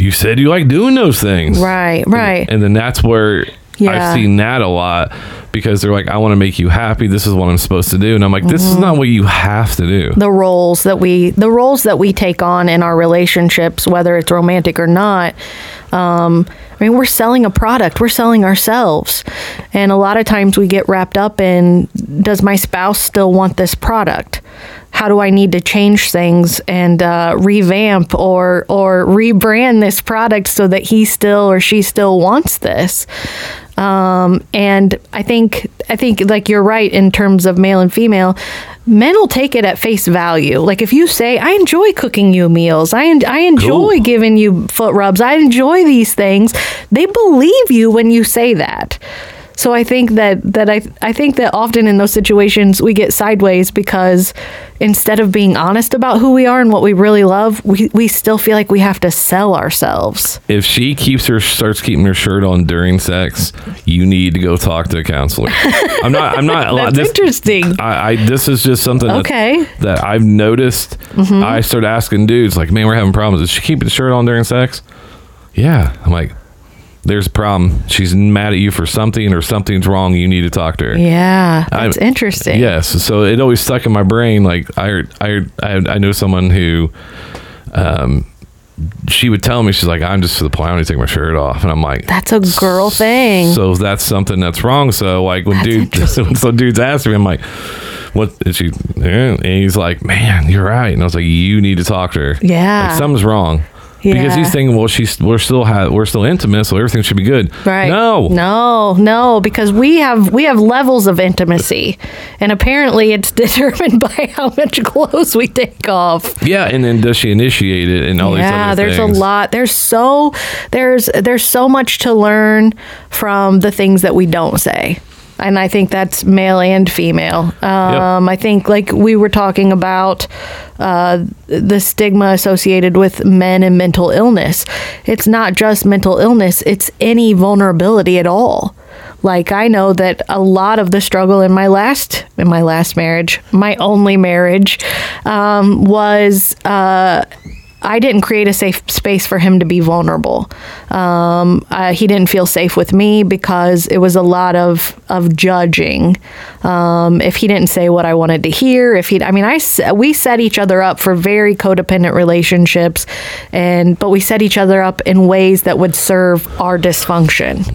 "You said you like doing those things, Right, right. and then that's where Yeah. I've seen that a lot because they're like, I want to make you happy. This is what I'm supposed to do. And I'm like, this Mm-hmm. is not what you have to do. the roles that we the roles that we take on in our relationships, whether it's romantic or not. Um, I mean, we're selling a product. We're selling ourselves, and a lot of times we get wrapped up in: Does my spouse still want this product? How do I need to change things and uh, revamp or or rebrand this product so that he still or she still wants this? Um, and I think I think like you're right in terms of male and female. Men will take it at face value. Like if you say, "I enjoy cooking you meals. I en- I enjoy Cool. giving you foot rubs. I enjoy these things," they believe you when you say that. So I think that that I I think that often in those situations we get sideways because instead of being honest about who we are and what we really love, we, we still feel like we have to sell ourselves. If she keeps her starts keeping her shirt on during sex, you need to go talk to a counselor. I'm not. I'm not. That's this, interesting. I, I this is just something Okay. Mm-hmm. that I've noticed. I started asking dudes like, "Man, we're having problems. Is she keeping the shirt on during sex?" Yeah. I'm like, "There's a problem. She's mad at you for something, or something's wrong. You need to talk to her." Yeah, that's I- interesting. Yes, so it always stuck in my brain. Like I, I, I, I know someone who, um, she would tell me she's like, I'm just to the point. I want to take my shirt off, and I'm like, That's a girl thing. So that's something that's wrong. So like when when some dudes ask me, I'm like, what? And she, and he's like, man, you're right. And I was like, you need to talk to her. Yeah. like something's wrong. Because he's thinking, well, she's we're still ha- we're still intimate, so everything should be good. Right. No, No, no, because we have we have levels of intimacy. And apparently it's determined by how much clothes we take off. Yeah, and then does she initiate it and all these yeah, there's things? a lot. There's so there's there's so much to learn from the things that we don't say. And I think that's male and female. Um, I think, like we were talking about, uh, the stigma associated with men and mental illness. It's not just mental illness; it's any vulnerability at all. Like I know that a lot of the struggle in my last in my last marriage, my only marriage, um, was. Uh, I didn't create a safe space for him to be vulnerable. Um, he didn't feel safe with me because it was a lot of of judging. Um, if he didn't say what I wanted to hear, if he, I mean, I we set each other up for very codependent relationships, and but we set each other up in ways that would serve our dysfunction.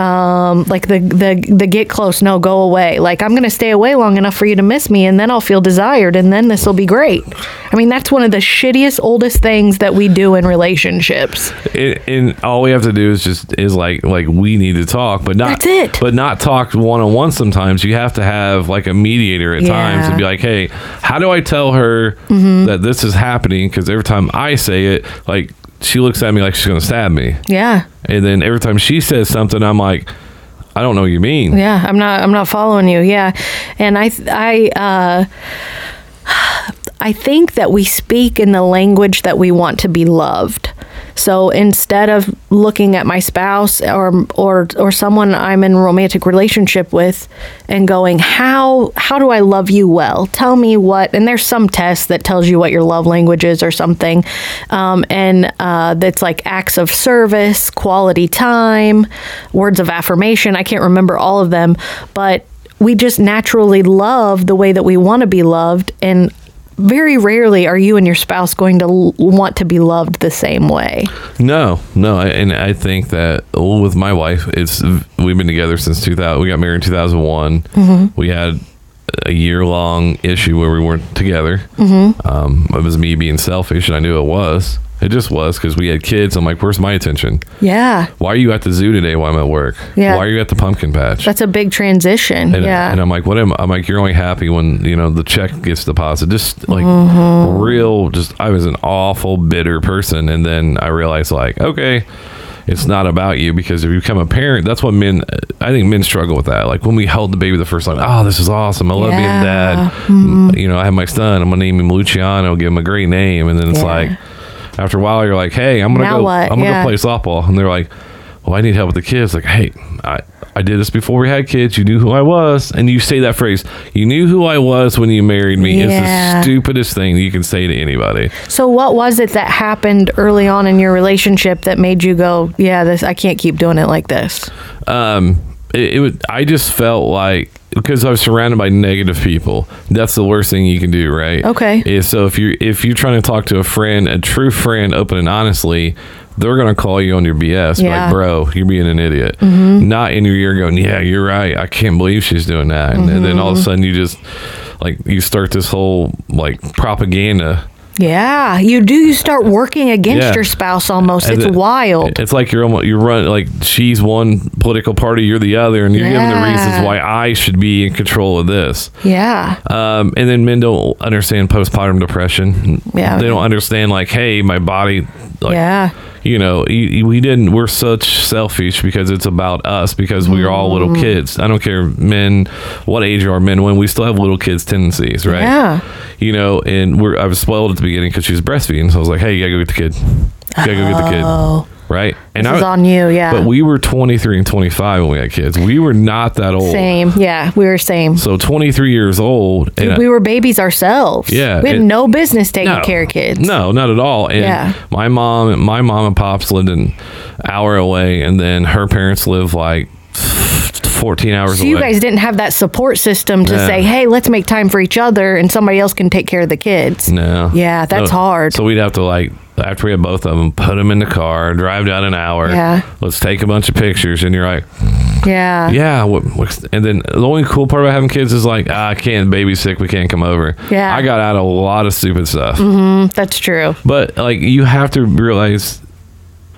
Um, like the the the get close, no, go away. Like I'm gonna stay away long enough for you to miss me, and then I'll feel desired, and then this will be great. I mean, that's one of the shittiest, oldest things that we do in relationships. and, and all we have to do is just is like like we need to talk, but not That's it. But not talk one on one. Sometimes you have to have like a mediator at times Yeah. and be like, hey, how do I tell her Mm-hmm. that this is happening? Because every time I say it, like she looks at me like she's gonna stab me, Yeah, and then every time she says something, I'm like, I don't know what you mean. yeah. I'm not. I'm not following you. Yeah, and I I uh, I think that we speak in the language that we want to be loved. So instead of looking at my spouse or or or someone I'm in romantic relationship with and going, how how do I love you well? Tell me what. And there's some test that tells you what your love language is or something, um, and uh, that's like acts of service, quality time, words of affirmation. I can't remember all of them, but we just naturally love the way that we want to be loved and very rarely are you and your spouse going to l- want to be loved the same way. No, no, I- and I think that well, with my wife, it's we've been together since 2000. We got married in 2001. Mm-hmm. We had a year long issue where we weren't together. Mm-hmm. Um, it was me being selfish, and I knew it was. It just was because we had kids. I'm like, where's my attention? Yeah, Why are you at the zoo today while I'm at work? Yeah. Why are you at the pumpkin patch? that's a big transition. and, yeah. and I'm like, what am I'm like? You're only happy when you know the check gets deposited. Just like Mm-hmm. real, just I was an awful bitter person, and then I realized like, okay, it's not about you because if you become a parent, that's what men. I think men struggle with that. Like when we held the baby the first time, oh, this is awesome. I love being Yeah. dad. Mm-hmm. You know, I have my son. I'm gonna name him Luciano. Give him a great name, and then it's Yeah. like. After a while, you're like, "Hey, I'm gonna Now go. what? I'm gonna Yeah. go play softball," and they're like, "Well, I need help with the kids." Like, hey, I I did this before we had kids. You knew who I was, and you say that phrase. You knew who I was when you married me. It's Yeah. the stupidest thing you can say to anybody. so what was it that happened early on in your relationship that made you go, yeah, this I can't keep doing it like this? Um, it, it would. I just felt like because I was surrounded by negative people. That's the worst thing you can do, right? Okay. So if you if you're trying to talk to a friend, a true friend, open and honestly. They're gonna call you on your BS, Yeah. like, bro, you're being an idiot. Not in your ear going, yeah, you're right. I can't believe she's doing that. And, and then all of a sudden, you just like you start this whole like propaganda Yeah, you do. You start working against Yeah. your spouse almost. It's it- wild. It's like you're almost, you're run like she's one political party, you're the other, and you're giving the reasons why I should be in control of this. yeah. Um, and then men don't understand postpartum depression. Yeah. they don't understand like, hey, my body, like, yeah. you know, we didn't. We're such selfish because it's about us because we are all little Mm. kids. I don't care, men, what age you are, men, when we still have little kids tendencies, right? Yeah. You know, and we're I was spoiled at the beginning because she was breastfeeding, so I was like, hey, you gotta go get the kid. Gotta go get the kid. Oh. Right? And This is on you, yeah. But we were 23 and 25 when we had kids. We were not that old. Same. Yeah, we were same. So 23 years old. and we were babies ourselves. Yeah, We had it- no business taking care of kids. No, not at all. And Yeah. my mom, my mom and pops lived an hour away, and then her parents lived like 14 hours away. So away. you guys didn't have that support system to say, "Hey, let's make time for each other," and somebody else can take care of the kids. no. Yeah, that's No. hard. So we'd have to like after we had both of them, put them in the car, drive down an hour. Yeah. Let's take a bunch of pictures, and you're like, Yeah. yeah. What, what's, and then the only cool part about having kids is like, ah, I can't. Baby's sick. We can't come over. Yeah. I got out a lot of stupid stuff. Mm-hmm, That's true. But like you have to realize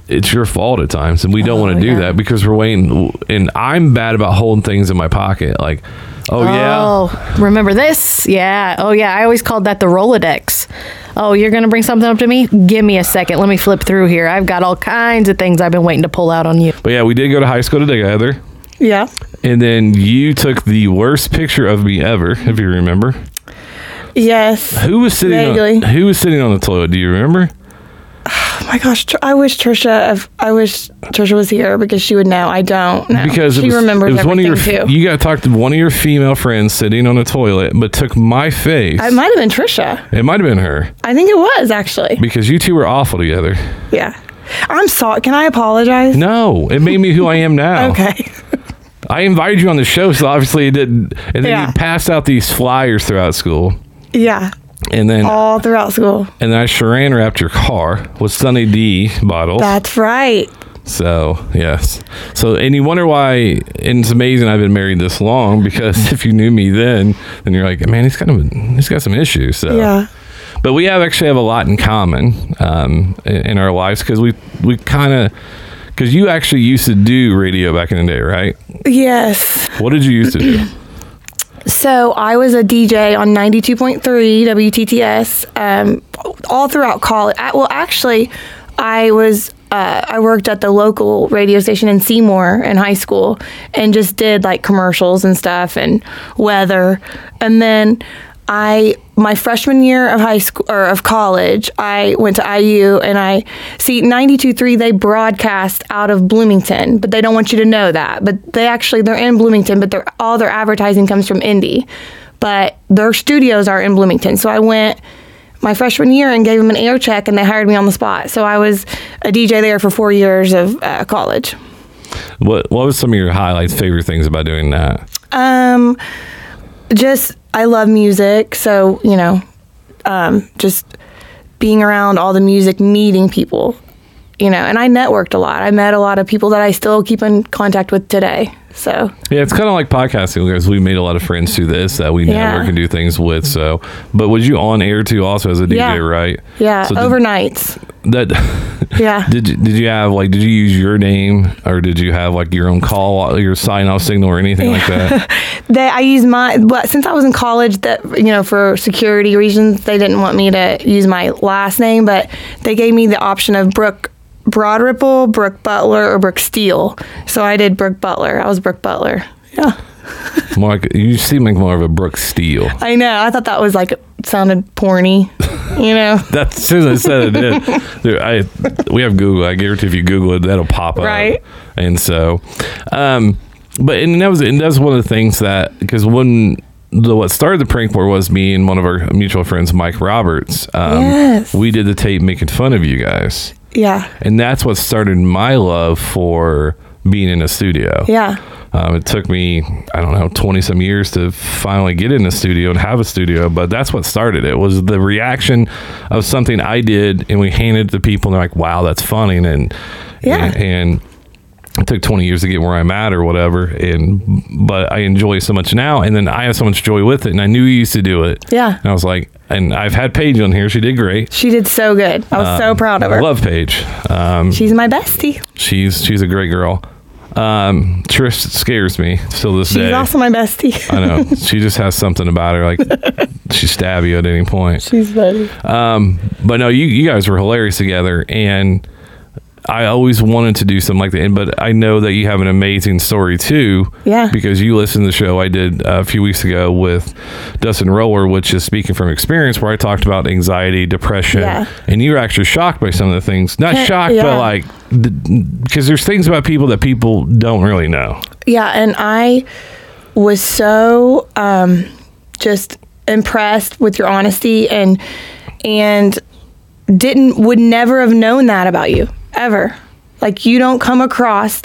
it's your fault at times, and we don't want to do Oh, yeah. that because we're waiting. And I'm bad about holding things in my pocket. Like, oh, yeah, Oh, remember this? Yeah. Oh, yeah. I always called that the Rolodex. Oh, you're going to bring something up to me? Give me a second. Let me flip through here. I've got all kinds of things I've been waiting to pull out on you. but yeah, we did go to high school together, Yeah. and then you took the worst picture of me ever, if you remember. Yes. Who was sitting? Vaguely. On, who was sitting on the toilet? Do you remember? Oh my gosh, Tr- I wish Trisha. if- I wish Trisha was here because she would know. I don't know. Because she it was, remembers it was one of your. too. You got to talk to one of your female friends sitting on a toilet, but took my face. it might have been Trisha. it might have been her I think it was actually. because you two were awful together. Yeah. I'm sorry. Can I apologize? No, it made me who I am now. Okay. I invited you on the show, so obviously it didn't. And then Yeah. you passed out these flyers throughout school, Yeah. And then All throughout school. and then I saran wrapped your car with Sunny D bottles. That's right. So yes. So and you wonder why and it's amazing I've been married this long because if you knew me then, then you're like, man, he's kind of he's got some issues. So Yeah. but we have actually have a lot in common um, in, in our lives because we we kind of because you actually used to do radio back in the day, right? Yes. What did you used to do? So I was a DJ on 92.3 WTTS um, all throughout college. Well, actually, I was uh, I worked at the local radio station in Seymour in high school and just did like commercials and stuff and weather. And then I my freshman year of high school or of college, I went to IU and I see 92.3 they broadcast out of Bloomington, but they don't want you to know that. But they actually they're in Bloomington, but they're, all their advertising comes from Indy. But their studios are in Bloomington. So I went my freshman year and gave them an air check and they hired me on the spot. So I was a DJ there for 4 years of uh, college. What What was some of your highlights, favorite things about doing that? Um, just I love music, so you know, um, just being around all the music, meeting people, you know, and I networked a lot. I met a lot of people that I still keep in contact with today. So Yeah, it's kind of like podcasting because we made a lot of friends through this that we Yeah. network and do things with. So, but was you on air too also as a DJ, Yeah. right? yeah, So overnights. That Yeah. did you, did you have like did you use your name or did you have like your own call your sign off signal or anything like that? They, I use my, but since I was in college, that you know, for security reasons, they didn't want me to use my last name, but they gave me the option of Brooke Broad Ripple, Brooke Butler, or Brooke Steele. So I did Brooke Butler. I was Brooke Butler. Yeah, Like you seem like more of a Brooke Steele. I know. I thought that was like sounded porny. You know, That's as soon as I said it did. Dude, I we have Google. I guarantee if you Google it, that'll pop up. Right. And so, um, but and that was and that's one of the things that because when the what started the prank war was me and one of our mutual friends, Mike Roberts. Um, Yes. We did the tape making fun of you guys, yeah, and that's what started my love for being in a studio. yeah, Um, it took me, I don't know, 20 some years to finally get in a studio and have a studio, but that's what started it was the reaction of something I did and we handed it to people and they're like, wow, that's funny. And, Yeah. and, and it took 20 years to get where I'm at or whatever. And, but I enjoy so much now. And then I have so much joy with it. And I knew you used to do it. yeah. And I was like, and I've had Paige on here. She did great. She did so good. I was so proud of her. I love Paige. Um, She's my bestie. she's, she's a great girl. Um, Trish scares me still this She's day. She's also my bestie. I know. She just has something about her, like she stab you at any point. She's funny. Um, but no, you you guys were hilarious together, and I always wanted to do something like that. But I know that you have an amazing story too. Yeah. Because you listened to the show I did a few weeks ago with Dustin Roller, which is speaking from experience, where I talked about anxiety, depression, Yeah. and you were actually shocked by some of the things. Not Yeah, shocked, but like because there's things about people that people don't really know. Yeah, and I was so um, just impressed with your honesty and and didn't would never have known that about you ever. Like you don't come across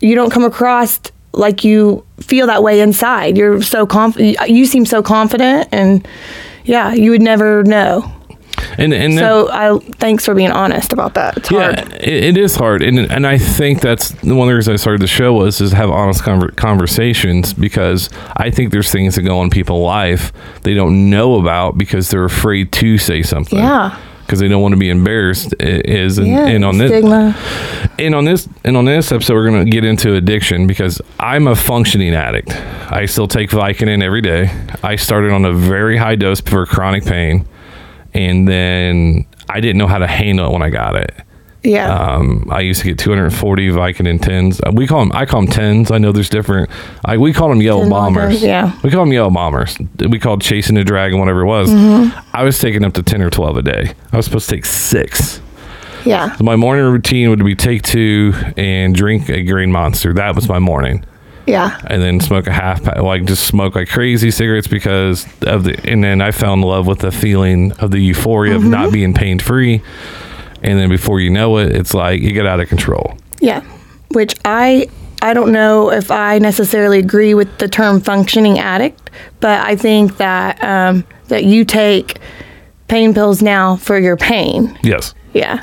you don't come across like you feel that way inside. You're so confident. You seem so confident, and yeah, you would never know. And and So I thanks for being honest about that. It's hard. It, it is hard, and and I think that's one of the reasons I started the show was is have honest conver- conversations because I think there's things that go on people's life they don't know about because they're afraid to say something. Yeah. Because they don't want to be embarrassed. Is and, Yeah, and on this stigma. and on this and on this episode we're going to get into addiction because I'm a functioning addict. I still take Vicodin every day. I started on a very high dose for chronic pain, and then I didn't know how to handle it when I got it. Yeah. Um, I used to get 240 Vicodin tens. Uh, We call them. I call them tens. I know there's different. I we call them yellow 10 bombers. yeah. we call them yellow bombers. We called chasing the dragon, whatever it was. Mm-hmm. I was taking up to 10 or 12 a day. I was supposed to take six. yeah. So my morning routine would be take two and drink a green monster. That was my morning. Yeah. And then smoke a half pack, like just smoke like crazy cigarettes because of the. And then I fell in love with the feeling of the euphoria of not being pain free. And then before you know it, it's like you get out of control. Yeah, which I I don't know if I necessarily agree with the term functioning addict, but I think that um, that you take pain pills now for your pain. Yes. Yeah,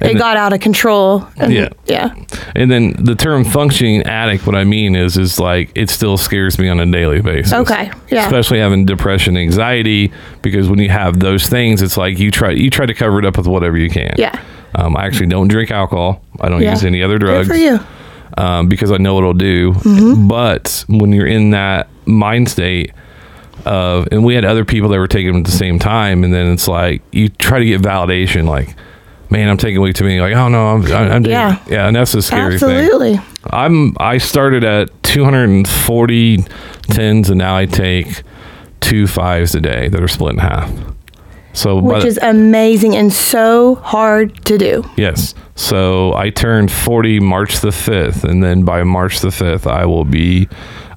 it And- got out of control. And, Yeah. yeah, And then the term functioning addict, what I mean is, is like it still scares me on a daily basis. Okay, yeah. Especially having depression, anxiety, because when you have those things, it's like you try you try to cover it up with whatever you can. Yeah. Um, I actually don't drink alcohol. I don't Yeah. use any other drugs. Good for you. Um, because I know what it'll do. But when you're in that mind state of, and we had other people that were taking them at the same time, and then it's like you try to get validation, like. Man, I'm taking way too many. Like, oh no, I'm, I'm doing, Yeah. yeah, and that's the scary thing. Absolutely. I'm I started at 240 tens and now I take two fives a day that are split in half. So Which the- is amazing and so hard to do. yes. So I turned 40 March the 5th and then by March the 5th I will be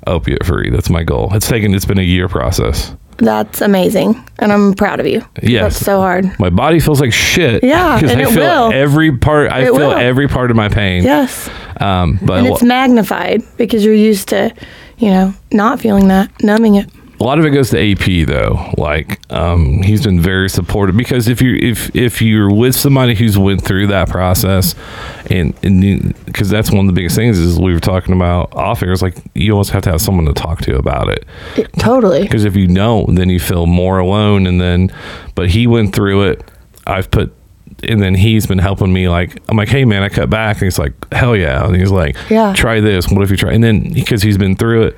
opiate free. That's my goal. It's taken it's been a year process. That's amazing. And I'm proud of you. Yes. That's so hard. My body feels like shit. Yeah, because I it feel will. every part. I It feel will. every part of my pain. Yes. Um, but And it's magnified because you're used to, you know, not feeling that, numbing it. A lot of it goes to AP though. Like um, he's been very supportive because if you if if you're with somebody who's went through that process, and and because that's one of the biggest things is we were talking about off air. It's like you almost have to have someone to talk to about it It- totally. because if you don't, then you feel more alone. And then, but he went through it. I've put. And then he's been helping me. Like I'm like, hey man, I cut back, and he's like, hell yeah. And he's like, Yeah. try this. What if you try? And then because he's been through it,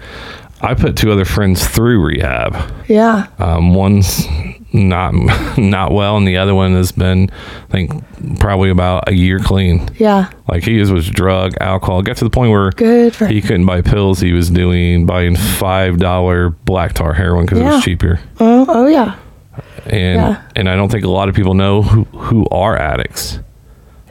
I put two other friends through rehab. Yeah. Um, one's not not well, and the other one has been, I think, probably about a year clean. Yeah. Like he was, drug, alcohol. Got to the point where Good he couldn't buy pills. He was doing buying five dollar black tar heroin because it was cheaper. Oh, oh yeah. And Yeah. and I don't think a lot of people know who who are addicts.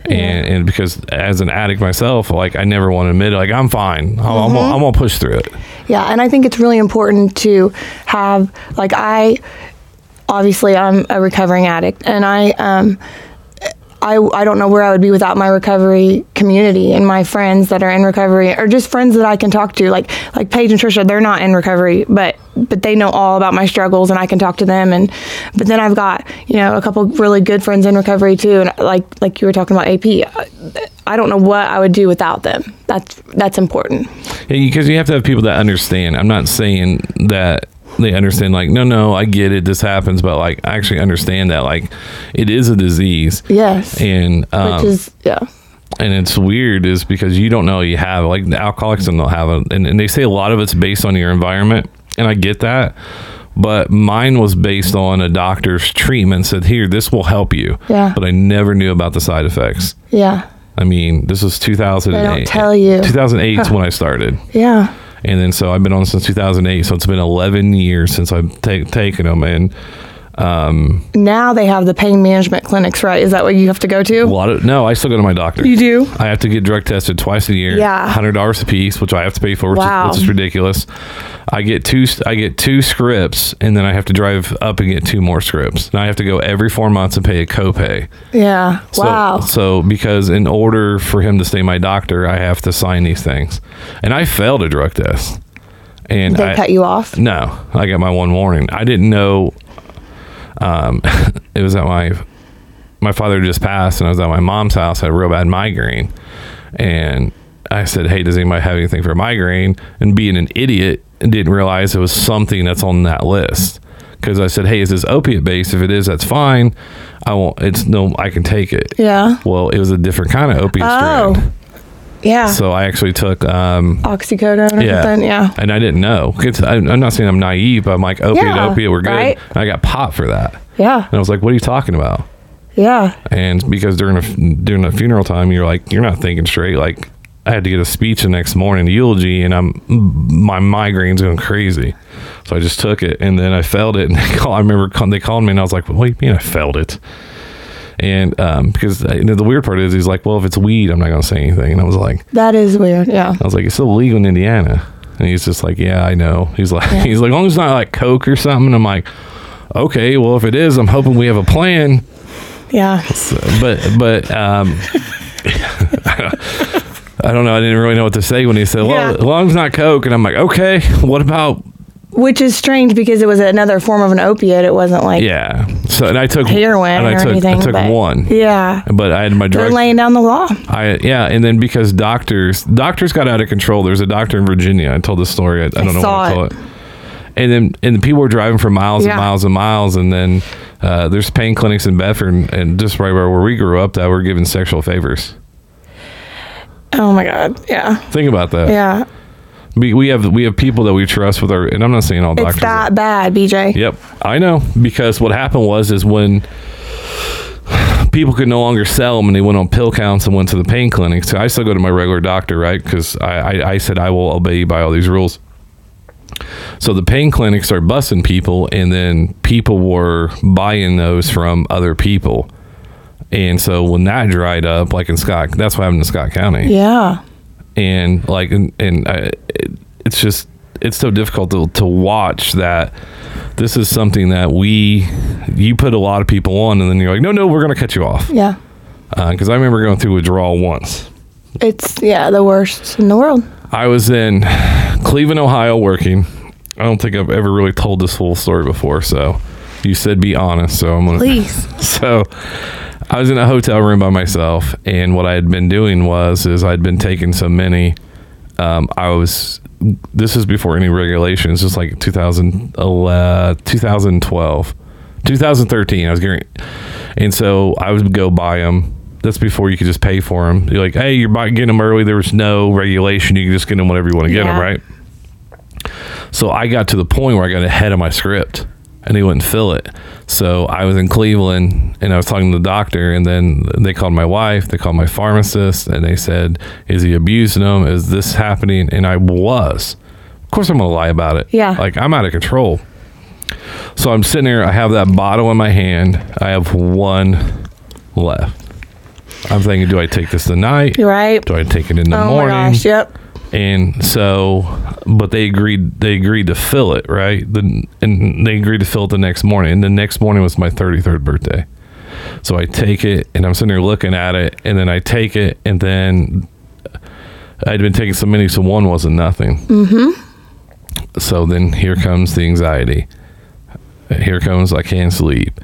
And, and because as an addict myself, like I never want to admit it. Like I'm fine. I'm, I'm, gonna- I'm gonna push through it. Yeah, and I think it's really important to have like I obviously I'm a recovering addict and I um I, I don't know where I would be without my recovery community and my friends that are in recovery or just friends that I can talk to. Like like Paige and Trisha they're not in recovery but but they know all about my struggles and I can talk to them. And but then I've got you know a couple really good friends in recovery too. And like like you were talking about AP I, don't know what I would do without them. That's that's important. Because you have to have people that understand. I'm not saying that they understand. Like, no, no, I get it. This happens, but like, I actually understand that like, it is a disease. yes And um, which is yeah and it's weird is because you don't know you have like the alcoholics don't have it, and, and they say a lot of it's based on your environment, and I get that. But mine was based on a doctor's treatment. Said here, this will help you. Yeah. But I never knew about the side effects. yeah I mean, this was 2008. They don't tell you. 2008 is when I started. yeah And then so I've been on since 2008. So it's been 11 years since I've ta- taken them. And Um, now they have the pain management clinics, right? Is that what you have to go a to? lot of, no, I still go to my doctor. You do? I have to get drug tested twice a year. Yeah. $100 a piece, which I have to pay for, which, Wow. is, which is ridiculous. I get two, I get two scripts and then I have to drive up and get two more scripts. Now I have to go every four months and pay a copay. Yeah. So, wow. So because in order for him to stay my doctor, I have to sign these things. And I failed a drug test. And they I, cut you off? No, I got my one warning. I didn't know. Um, it was at my my father just passed, and I was at my mom's house. I had a real bad migraine, and I said, "Hey, does anybody have anything for migraine?" And being an idiot, and didn't realize it was something that's on that list. Because I said, "Hey, is this opiate based? If it is, that's fine. I won't. It's no, I can take it." Yeah. Well, it was a different kind of opiate Oh. strain. Yeah. So I actually took um, Oxycodone or yeah. something. Yeah. And I didn't know. I, I'm not saying I'm naive, but I'm like, opiate, Yeah, opiate, we're good. right. And I got popped for that. Yeah. And I was like, what are you talking about? Yeah. And because during a, during the funeral time, you're like, you're not thinking straight. Like, I had to get a speech the next morning, a eulogy, and I'm my migraine's going crazy. So I just took it, and then I felt it. And I remember they called me, and I was like, "What do you mean I felt it?" And um, because you know, the weird part is, he's like, "Well, if it's weed, I'm not going to say anything." And I was like, That is weird. Yeah. I was like, it's still legal in Indiana. And he's just like, yeah, I know. He's like, he's like, as long as it's not like Coke or something. And I'm like, okay, well, if it is, I'm hoping we have a plan. Yeah. So, but, but, um, I don't know. I didn't really know what to say when he said, well, Yeah. as long as not Coke. And I'm like, okay, what about which is strange because it was another form of an opiate. It wasn't like Yeah. So and I took heroin and I or took, anything. I took but- one. Yeah. But I had my drug. They're laying down the law. I yeah, and then because doctors doctors got out of control. There's a doctor in Virginia. I told this story. I, I don't know what I it. told it. And then and the people were driving for miles Yeah. and miles and miles, and then uh, there's pain clinics in Bedford, and, and just right where we grew up, that were giving sexual favors. Oh my God. Yeah. Think about that. Yeah. We, we have we have people that we trust with our, and I'm not saying all doctors. It's that bad, BJ. Yep, I know because what happened was is when people could no longer sell them and they went on pill counts and went to the pain clinic. So I still go to my regular doctor, right? Because I, I I said I will obey you by all these rules. So the pain clinics are busting people, and then people were buying those from other people. And so when that dried up, like in Scott, that's what happened in Scott County Yeah. And like and, and I, it's just it's so difficult to, to watch that this is something that we you put a lot of people on and then you're like no no we're going to cut you off Yeah. Uh, because i remember going through withdrawal once It's, yeah, the worst in the world. i was in cleveland ohio working i don't think i've ever really told this whole story before so you said be honest so i'm gonna Please. so I was in a hotel room by myself, and what I had been doing was is I'd been taking so many. Um, I was. This is before any regulations. Just like 2011, 2012, 2013. I was getting, and so I would go buy them. That's before you could just pay for them. You're like, hey, you're buy- getting them early. There was no regulation. You can just get them whenever you want to get them, right? So I got to the point where I got ahead of my script and he wouldn't fill it. So I was in Cleveland and I was talking to the doctor and then they called my wife, they called my pharmacist and they said, Is he abusing them? Is this happening? And I was. Of course I'm gonna lie about it. Yeah. Like I'm out of control. So I'm sitting there, I have that bottle in my hand. I have one left. I'm thinking, do I take this tonight? Right. Do I take it in the oh morning? my gosh. Yep. and so but they agreed they agreed to fill it right? The, and they agreed to fill it the next morning and the next morning was my 33rd birthday. So i take it and i'm sitting there looking at it and then i take it and then i'd been taking so many so one wasn't nothing. Mm-hmm. so then here comes the anxiety. Here comes i can't sleep.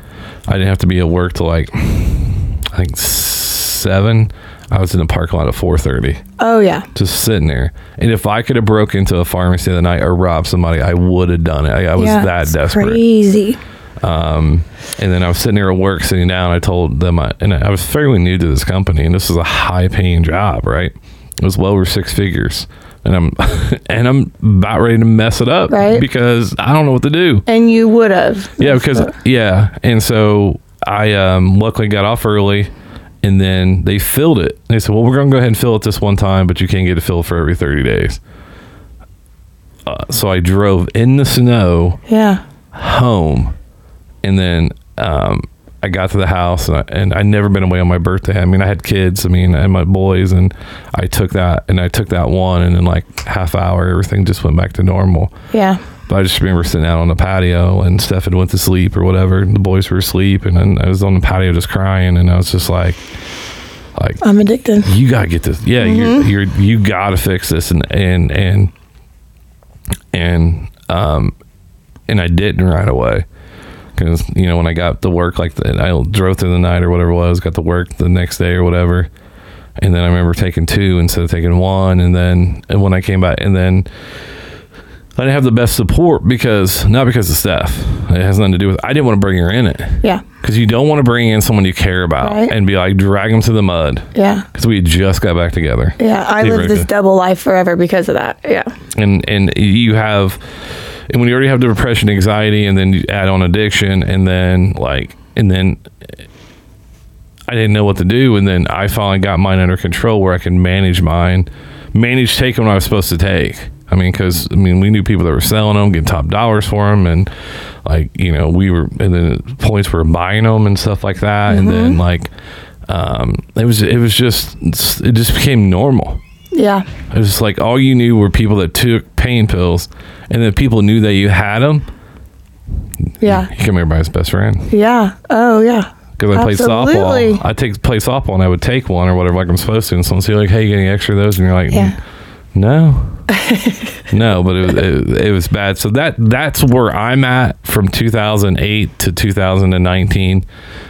I didn't have to be at work till like i think seven i was in the parking lot at 4.30 Oh yeah. just sitting there. And if I could have broke into a pharmacy the night or robbed somebody, I would have done it. I, I was yeah, that desperate. Crazy. Um, and then I was sitting there at work, sitting down. I told them, I, and I was fairly new to this company, and this was a high-paying job, right? It was well over six figures, and I'm and I'm about ready to mess it up, Right. Because I don't know what to do. And you would have. Yeah, because yeah, and so I um, luckily got off early, and then they filled it. They said, "Well, we're going to go ahead and fill it this one time, but you can't get it filled for every thirty days." Uh, so I drove in the snow Yeah. home, and then um, I got to the house, and I, and I never been away on my birthday. I mean, I had kids. I mean, and my boys, and I took that, and I took that one, and in like half hour, everything just went back to normal. Yeah. But I just remember sitting out on the patio and Steph had went to sleep or whatever. The boys were asleep and then I was on the patio just crying and I was just like, like I'm addicted. you gotta get this. Yeah, you're, you're you gotta fix this and and and and um and I didn't right away because you know when I got to work like the, I drove through the night or whatever it was, got to work the next day or whatever, and then I remember taking two instead of taking one, and then and when I came back and then. I didn't have the best support because not because of Steph. It has nothing to do with. I didn't want to bring her in it Yeah. because you don't want to bring in someone you care about Right. and be like drag them to the mud Yeah. because we just got back together. Yeah. I lived this double life forever because of that. Yeah. and and you have and when you already have depression anxiety and then you add on addiction and then like and then i didn't know what to do and then i finally got mine under control where i can manage mine manage taking what i was supposed to take i mean because i mean we knew people that were selling them getting top dollars for them and like you know we were and then points were buying them and stuff like that and then like um it was it was just it just became normal Yeah. it was like all you knew were people that took pain pills, and then people knew that you had them. Yeah. You became everybody's best friend Yeah. Oh yeah. because I played Absolutely. softball. I take play softball, and I would take one or whatever, like I'm supposed to. And someone say like, "Hey, you getting extra of those?" And you're like, Yeah. No. no, but it was, it, it was bad. So that that's where I'm at from 2008 to 2019.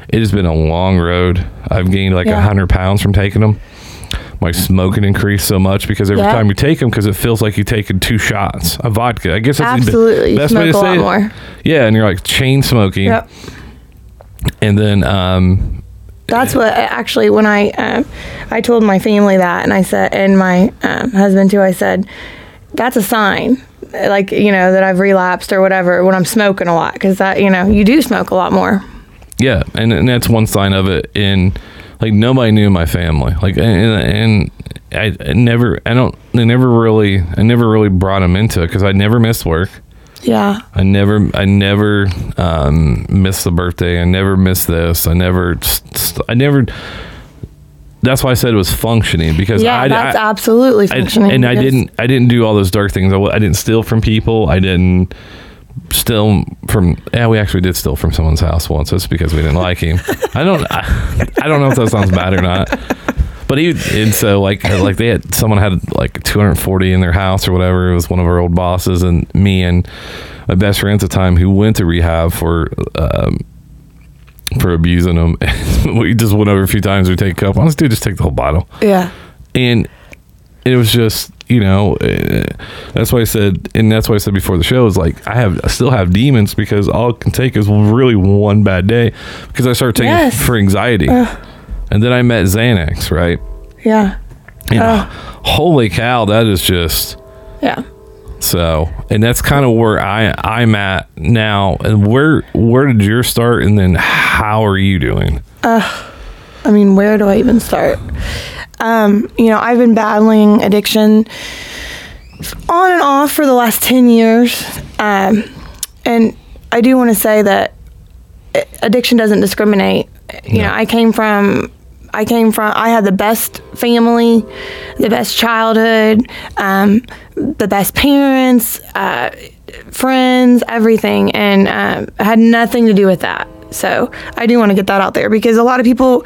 It has been a long road. I've gained like a Yeah. 100 pounds from taking them. My smoking increased so much because every Yeah. time you take them, because it feels like you're taking two shots of vodka. I guess that's Absolutely. the best way to smoke a say lot it. more. Yeah, and you're like chain smoking, Yep. and then um, That's what actually when I um, I told my family that, and I said, and my um, husband too. I said, that's a sign, like you know that I've relapsed or whatever when I'm smoking a lot, because that you know you do smoke a lot more. Yeah, and, and that's one sign of it. In like nobody knew my family. Like and, and I, I never, I don't, they never really, I never really brought them into it because I never missed work. Yeah, I never, I never um, missed the birthday. I never missed this. I never, I never. That's why I said it was functioning because yeah, I, that's I, absolutely I- functioning. and I didn't, I didn't do all those dark things. I, I didn't steal from people. I didn't steal from. Yeah, we actually did steal from someone's house once. That's because we didn't like him. I don't, I, I don't know if that sounds bad or not. But he and so like like they had someone had like 240 in their house or whatever. It was one of our old bosses and me and my best friend at the time who went to rehab for um, for abusing them. we just went over a few times. We take a couple. Let's do just take the whole bottle Yeah, and it was just you know uh, that's why I said and that's why I said before the show is like I have I still have demons because all it can take is really one bad day because I started taking it Yes. for anxiety and then I met Xanax right yeah, and holy cow that is just yeah. so and that's kind of where I I'm at now and where where did your start and then how are you doing I mean, where do I even start? Um, you know, I've been battling addiction on and off for the last 10 years. Um, and I do want to say that uh, addiction doesn't discriminate. You know, I came from. I came from. I had the best family, the best childhood, um, the best parents, uh, friends, everything, and um, had nothing to do with that. So I do want to get that out there because a lot of people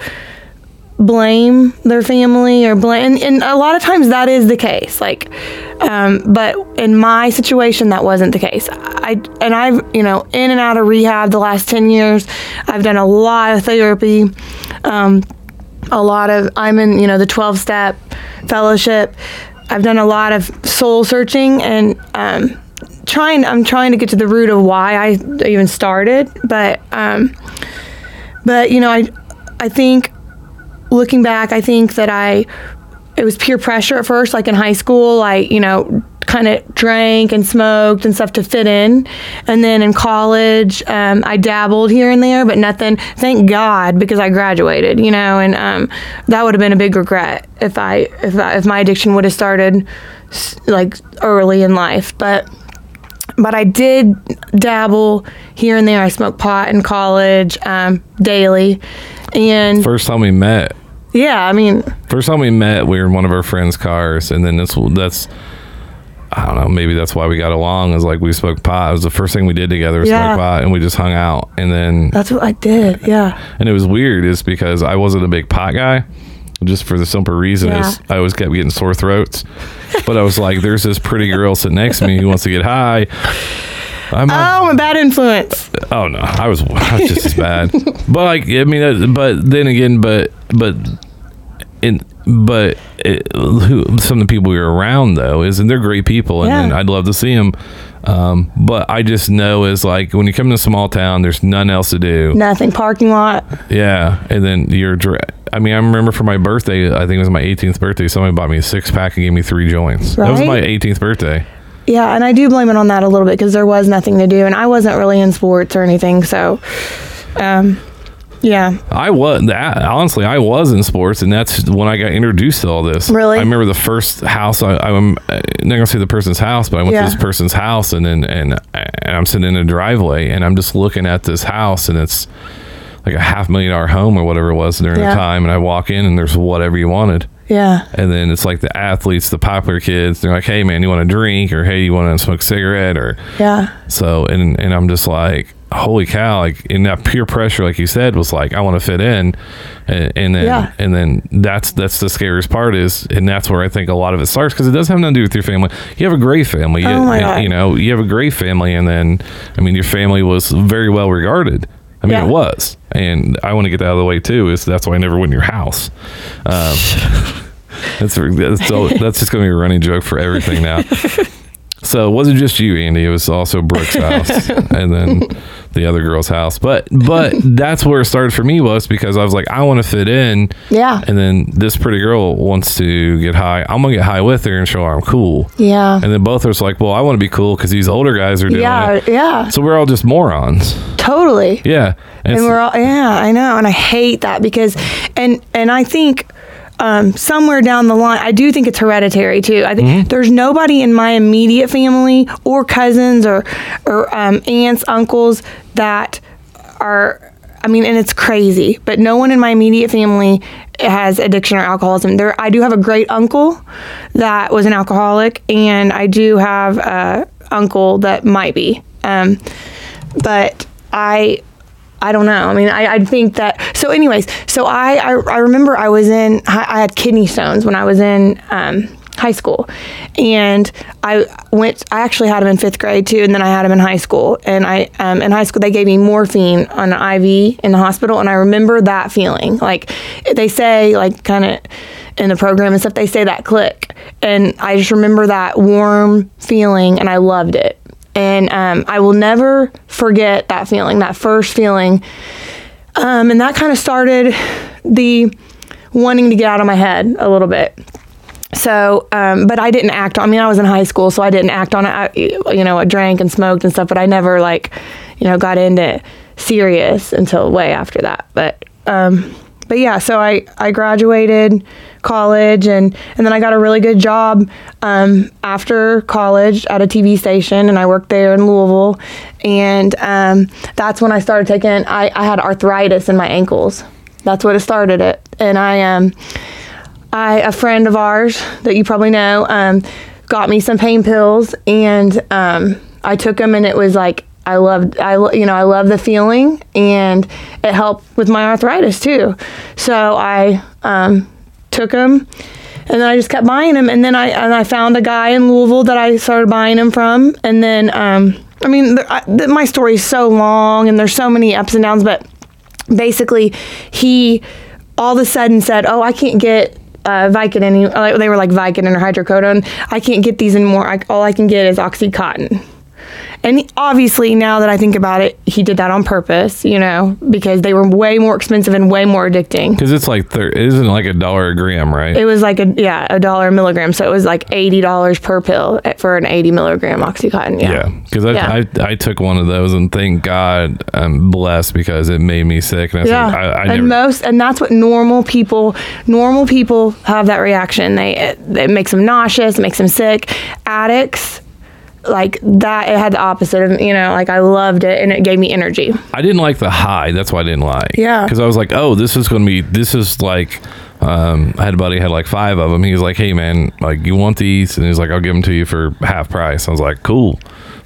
blame their family or blame and, and a lot of times that is the case like um, but in my situation that wasn't the case i and i've you know in and out of rehab the last 10 years i've done a lot of therapy um, a lot of i'm in you know the 12 step fellowship i've done a lot of soul searching and um, trying i'm trying to get to the root of why i even started but um, but you know i i think looking back, I think that I it was peer pressure at first, like in high school. I, you know, kind of drank and smoked and stuff to fit in, and then in college, um, I dabbled here and there, but nothing. Thank God because I graduated, you know, and um, that would have been a big regret if I if I, if my addiction would have started like early in life, but but I did dabble here and there. I smoked pot in college um, daily, and first time we met yeah, I mean, First time we met, we were in one of our friends' cars, and then this that's I don't know, maybe that's why we got along. Is like we smoked pot. It was the first thing we did together, was Yeah. smoke pot, and we just hung out. And then that's what I did. Yeah, and it was weird, is because I wasn't a big pot guy, just for the simple reason is I always kept getting sore throats. but I was like, there's this pretty girl sitting next to me who wants to get high. I'm oh, I'm a bad influence. Oh no, I was I was just as bad. But like I mean, uh, but then again, but but in but it, who some of the people we were around though is and they're great people and, Yeah. and I'd love to see them. Um, but I just know is like when you come to a small town, there's nothing else to do. Nothing. Parking lot. Yeah, and then you're. I mean, I remember for my birthday, I think it was my 18th birthday. Somebody bought me a six pack and gave me three joints. That was my 18th birthday. Yeah, and I do blame it on that a little bit because there was nothing to do, and I wasn't really in sports or anything. So, um, yeah, I was that honestly. I was in sports, and that's when I got introduced to all this. Really? I remember the first house. I, I'm uh, not gonna say the person's house, but I went Yeah. to this person's house, and then and, and I'm sitting in a driveway, and I'm just looking at this house, and it's like a half million dollar home or whatever it was during Yeah. the time. And I walk in, and there's whatever you wanted. yeah, And then it's like the athletes, the popular kids. They're like, "Hey, man, you want a drink?" or "Hey, you want to smoke a cigarette?" or yeah, so. And and I'm just like, holy cow! Like in that peer pressure, like you said, was like I want to fit in, and, and then Yeah. and then that's that's the scariest part is, and that's where I think a lot of it starts because it does have nothing to do with your family. You have a great family, you, Oh my God. you know, you have a great family, and then I mean your family was very well regarded. I mean, Yeah. it was, and I want to get that out of the way too. Is that's why I never went in your house. Um, that's that's, all, that's just going to be a running joke for everything now. So it wasn't just you, Andy. It was also Brooke's house, and then the other girl's house. But but that's where it started for me was because I was like, I want to fit in. Yeah. And then this pretty girl wants to get high. I'm gonna get high with her and show her I'm cool. Yeah. And then both of us like, well, I want to be cool because these older guys are doing Yeah. it. Yeah. So we're all just morons. Totally. Yeah. and it's- we're all yeah i know and i hate that because and and i think um, somewhere down the line i do think it's hereditary too. I think Mm-hmm. there's nobody in my immediate family or cousins or or um, aunts uncles that are i mean and it's crazy but no one in my immediate family has addiction or alcoholism. There i do have a great uncle that was an alcoholic and i do have a uncle that might be. Um, but I I don't know. I mean, I, I think that. So, anyways, so I, I I remember I was in I had kidney stones when I was in um, high school, and I went. I actually had them in fifth grade too, and then I had them in high school. And I um, in high school they gave me morphine on an IV in the hospital, and I remember that feeling. Like they say, like kind of in the program and stuff, they say that click, and I just remember that warm feeling, and I loved it and um, I will never forget that feeling, that first feeling. Um, and that kind of started the wanting to get out of my head a little bit. So, um, but I didn't act on. I mean, I was in high school, so I didn't act on it. I, you know, I drank and smoked and stuff, but I never like, you know, got into serious until way after that. But, um, but yeah, so I I graduated college and and then I got a really good job um, after college at a TV station, and I worked there in Louisville, and um, that's when I started taking. I I had arthritis in my ankles. That's what it started it, and I um. I a friend of ours that you probably know um, got me some pain pills, and um, I took them, and it was like I loved I you know I love the feeling, and it helped with my arthritis too. So I um, took them. And then I just kept buying them, and then I and I found a guy in Louisville that I started buying them from, and then um, I mean the, I, the, my story is so long, and there's so many ups and downs, but basically he all of a sudden said, "Oh, I can't get uh, Vicodin." uh, They were like Vicodin or hydrocodone. I can't get these anymore. I, all I can get is OxyContin. And obviously, now that I think about it, he did that on purpose, you know, because they were way more expensive and way more addicting. Because it's like thir- it isn't like a dollar a gram, right? It was like a yeah a dollar a milligram, so it was like eighty dollars per pill eh, for an eighty milligram OxyContin. Yeah, yeah, because I, Yeah. I I took one of those and thank God I'm blessed because it made me sick. And I Yeah, said, I, I and never, most, and that's what normal people, normal people have that reaction. They it, it makes them nauseous, it makes them sick. Addicts, like that, it had the opposite of you know, like I loved it and it gave me energy. I didn't like the high. That's why I didn't like. Yeah. Because I was like, oh, this is going to be, this is like, um, I had a buddy had like five of them. He was like, hey, man, like, you want these? And he's like, I'll give them to you for half price. I was like, cool.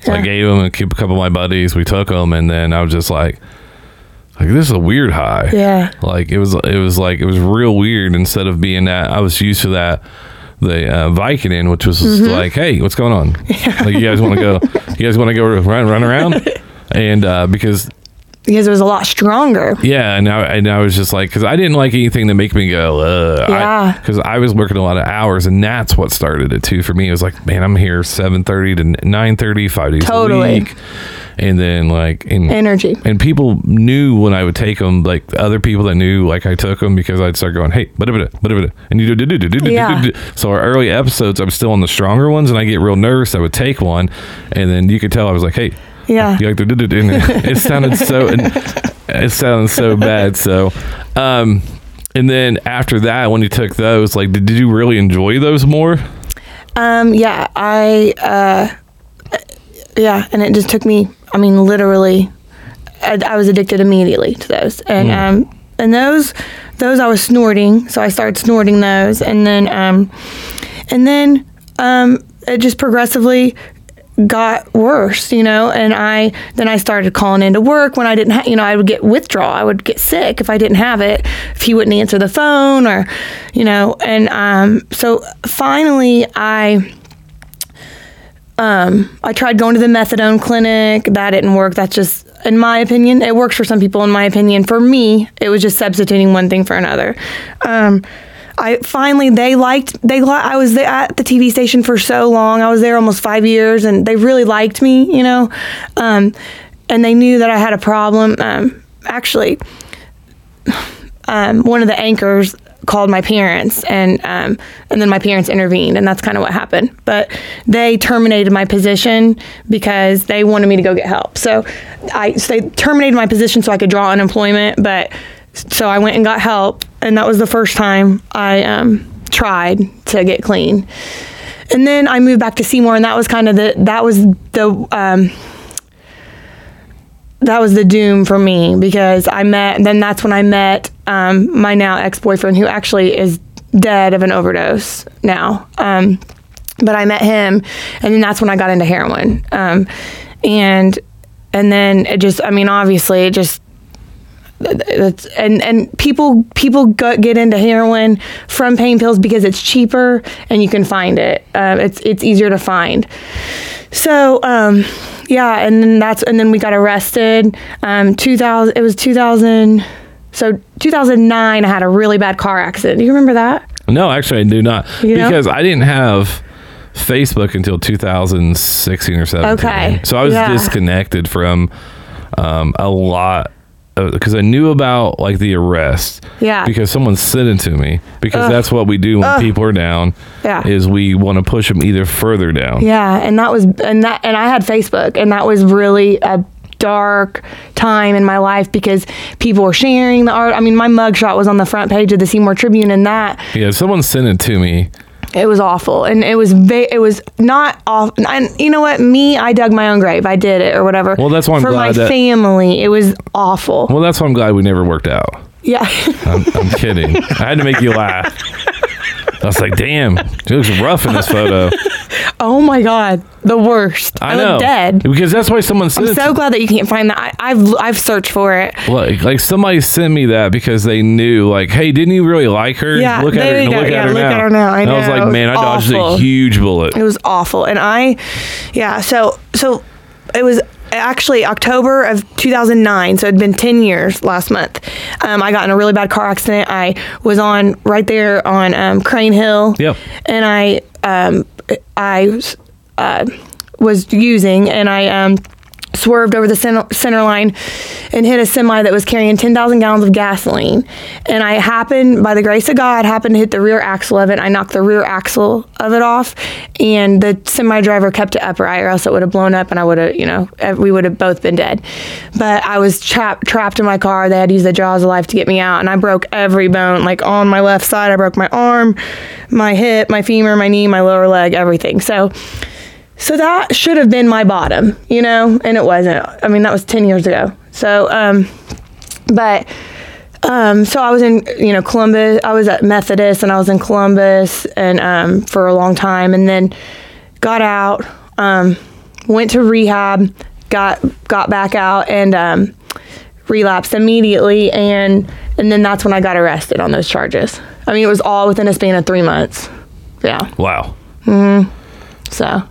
So I gave them and a couple of my buddies. We took them. And then I was just like, like, this is a weird high. Yeah. Like, it was, it was like, it was real weird. Instead of being that, I was used to that. The uh, in which was Mm-hmm. like, hey, what's going on? Like, you guys want to go? You guys want to go run run around? And uh, because Because it was a lot stronger. yeah, and I, and I was just like, because I didn't like anything to make me go, uh, Yeah. Because I, was working a lot of hours, and that's what started it too for me. It was like, man, I'm here seven thirty to nine thirty, five days Totally. a week, and then like, and, Energy. and people knew when I would take them, like other people that knew, like I took them because I'd start going, hey, bada bada, and you do do do do do Yeah. do. So our early episodes, I'm still on the stronger ones, and I get real nervous. I would take one, and then you could tell I was like, hey. Yeah. You like the do-do-do, and it sounded so it sounded so bad. So, um, and then after that, when you took those, like, did, did you really enjoy those more? Um, yeah, I, uh, yeah, and it just took me, I mean, literally, I, I was addicted immediately to those. And, um, and those, those I was snorting. So I started snorting those. And then, um, and then, um, it just progressively got worse, you know, and I then I started calling into work when I didn't have, you know, I would get withdrawal. I would get sick if I didn't have it, if he wouldn't answer the phone or, you know, and um, so finally I um, I tried going to the methadone clinic. That didn't work. That's just, in my opinion, it works for some people. In my opinion, for me, it was just substituting one thing for another. Um, I finally they liked they li- I was at the TV station for so long. I was there almost five years, and they really liked me. You know, um, and they knew that I had a problem. Um, actually, um, one of the anchors called my parents and um, and then my parents intervened and that's kind of what happened but they terminated my position because they wanted me to go get help so I so they terminated my position so I could draw unemployment but so I went and got help and that was the first time I um, tried to get clean and then I moved back to Seymour and that was kind of the that was the um, that was the doom for me because I met. Then that's when I met um, my now ex boyfriend, who actually is dead of an overdose now. Um, but I met him, and then that's when I got into heroin. Um, and and then it just, I mean, obviously, it just that's and and people people go, get into heroin from pain pills because it's cheaper and you can find it. Uh, it's it's easier to find. So um, yeah, and then that's and then we got arrested. Um, two thousand. It was two thousand. So 2009, I had a really bad car accident. Do you remember that? No, actually, I do not You know? because I didn't have Facebook until 2016 or 17. Okay. so I was Yeah. disconnected from um, a lot Uh, because I knew about like the arrest. Yeah. Because someone sent it to me because that's what we do when people are down. Yeah. Is we want to push them either further down. Yeah, and that was and that and I had Facebook and that was really a dark time in my life because people were sharing the art. I mean, my mugshot was on the front page of the Seymour Tribune and that Yeah. Someone sent it to me. It was awful and it was va- it was not off and you know what me I dug my own grave I did it or whatever Well, that's why I'm for my that- family it was awful Well, that's why I'm glad we never worked out. yeah I'm, I'm kidding. I had to make you laugh. I was like, damn, she looks rough in this photo. oh my god the worst I I, know. look dead Because that's why someone sent I'm so glad that you can't find that I, I've I've searched for it Like, like somebody sent me that because they knew, like, hey, didn't you really like her? Yeah, look at her. you and go. Look, Yeah, at her, look now. at her now. I And I was like, It man, I dodged awful. a huge bullet. It was awful. And I, yeah, so, so it was actually October of 2009. So it'd been 10 years last month. Um, I got in a really bad car accident. I was on right there on um, Crane Hill. Yep. And I, um, I uh, was using and I, um, swerved over the center, line and hit a semi that was carrying 10,000 gallons of gasoline. And I happened, by the grace of God, happened to hit the rear axle of it. I knocked the rear axle of it off, and the semi driver kept it upright, or else it would have blown up and I would have, you know, we would have both been dead. But I was trapped, trapped in my car. They had to use the jaws of life to get me out, and I broke every bone. Like on my left side, I broke my arm, my hip, my femur, my knee, my lower leg, everything. So, so that should have been my bottom, you know, and it wasn't. I mean, that was 10 years ago. So, um, but, um, so I was in, you know, Columbus, I was at Methodist and I was in Columbus and, um, for a long time and then got out, um, went to rehab, got, got back out and, um, relapsed immediately. And, and then that's when I got arrested on those charges. I mean, it was all within a span of three months. Yeah. Wow. Mhm. So,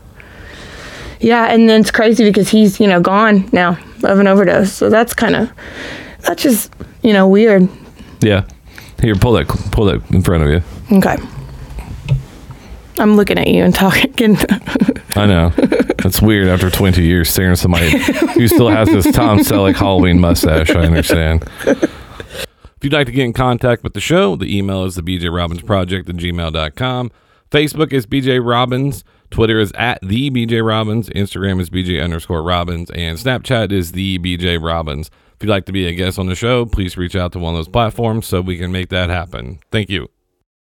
yeah, and then it's crazy because he's you know gone now of an overdose. So that's kind of that's just you know weird. Yeah. Here, pull that, pull that in front of you. Okay. I'm looking at you and talking. I know. That's weird after 20 years staring at somebody who still has this Tom Selleck Halloween mustache. I understand. If you'd like to get in contact with the show, the email is the BJ Robbins Project at gmail.com. Facebook is BJ Robbins. Twitter is at the BJ Robbins. Instagram is BJ underscore Robbins. And Snapchat is the BJ Robbins. If you'd like to be a guest on the show, please reach out to one of those platforms so we can make that happen. Thank you.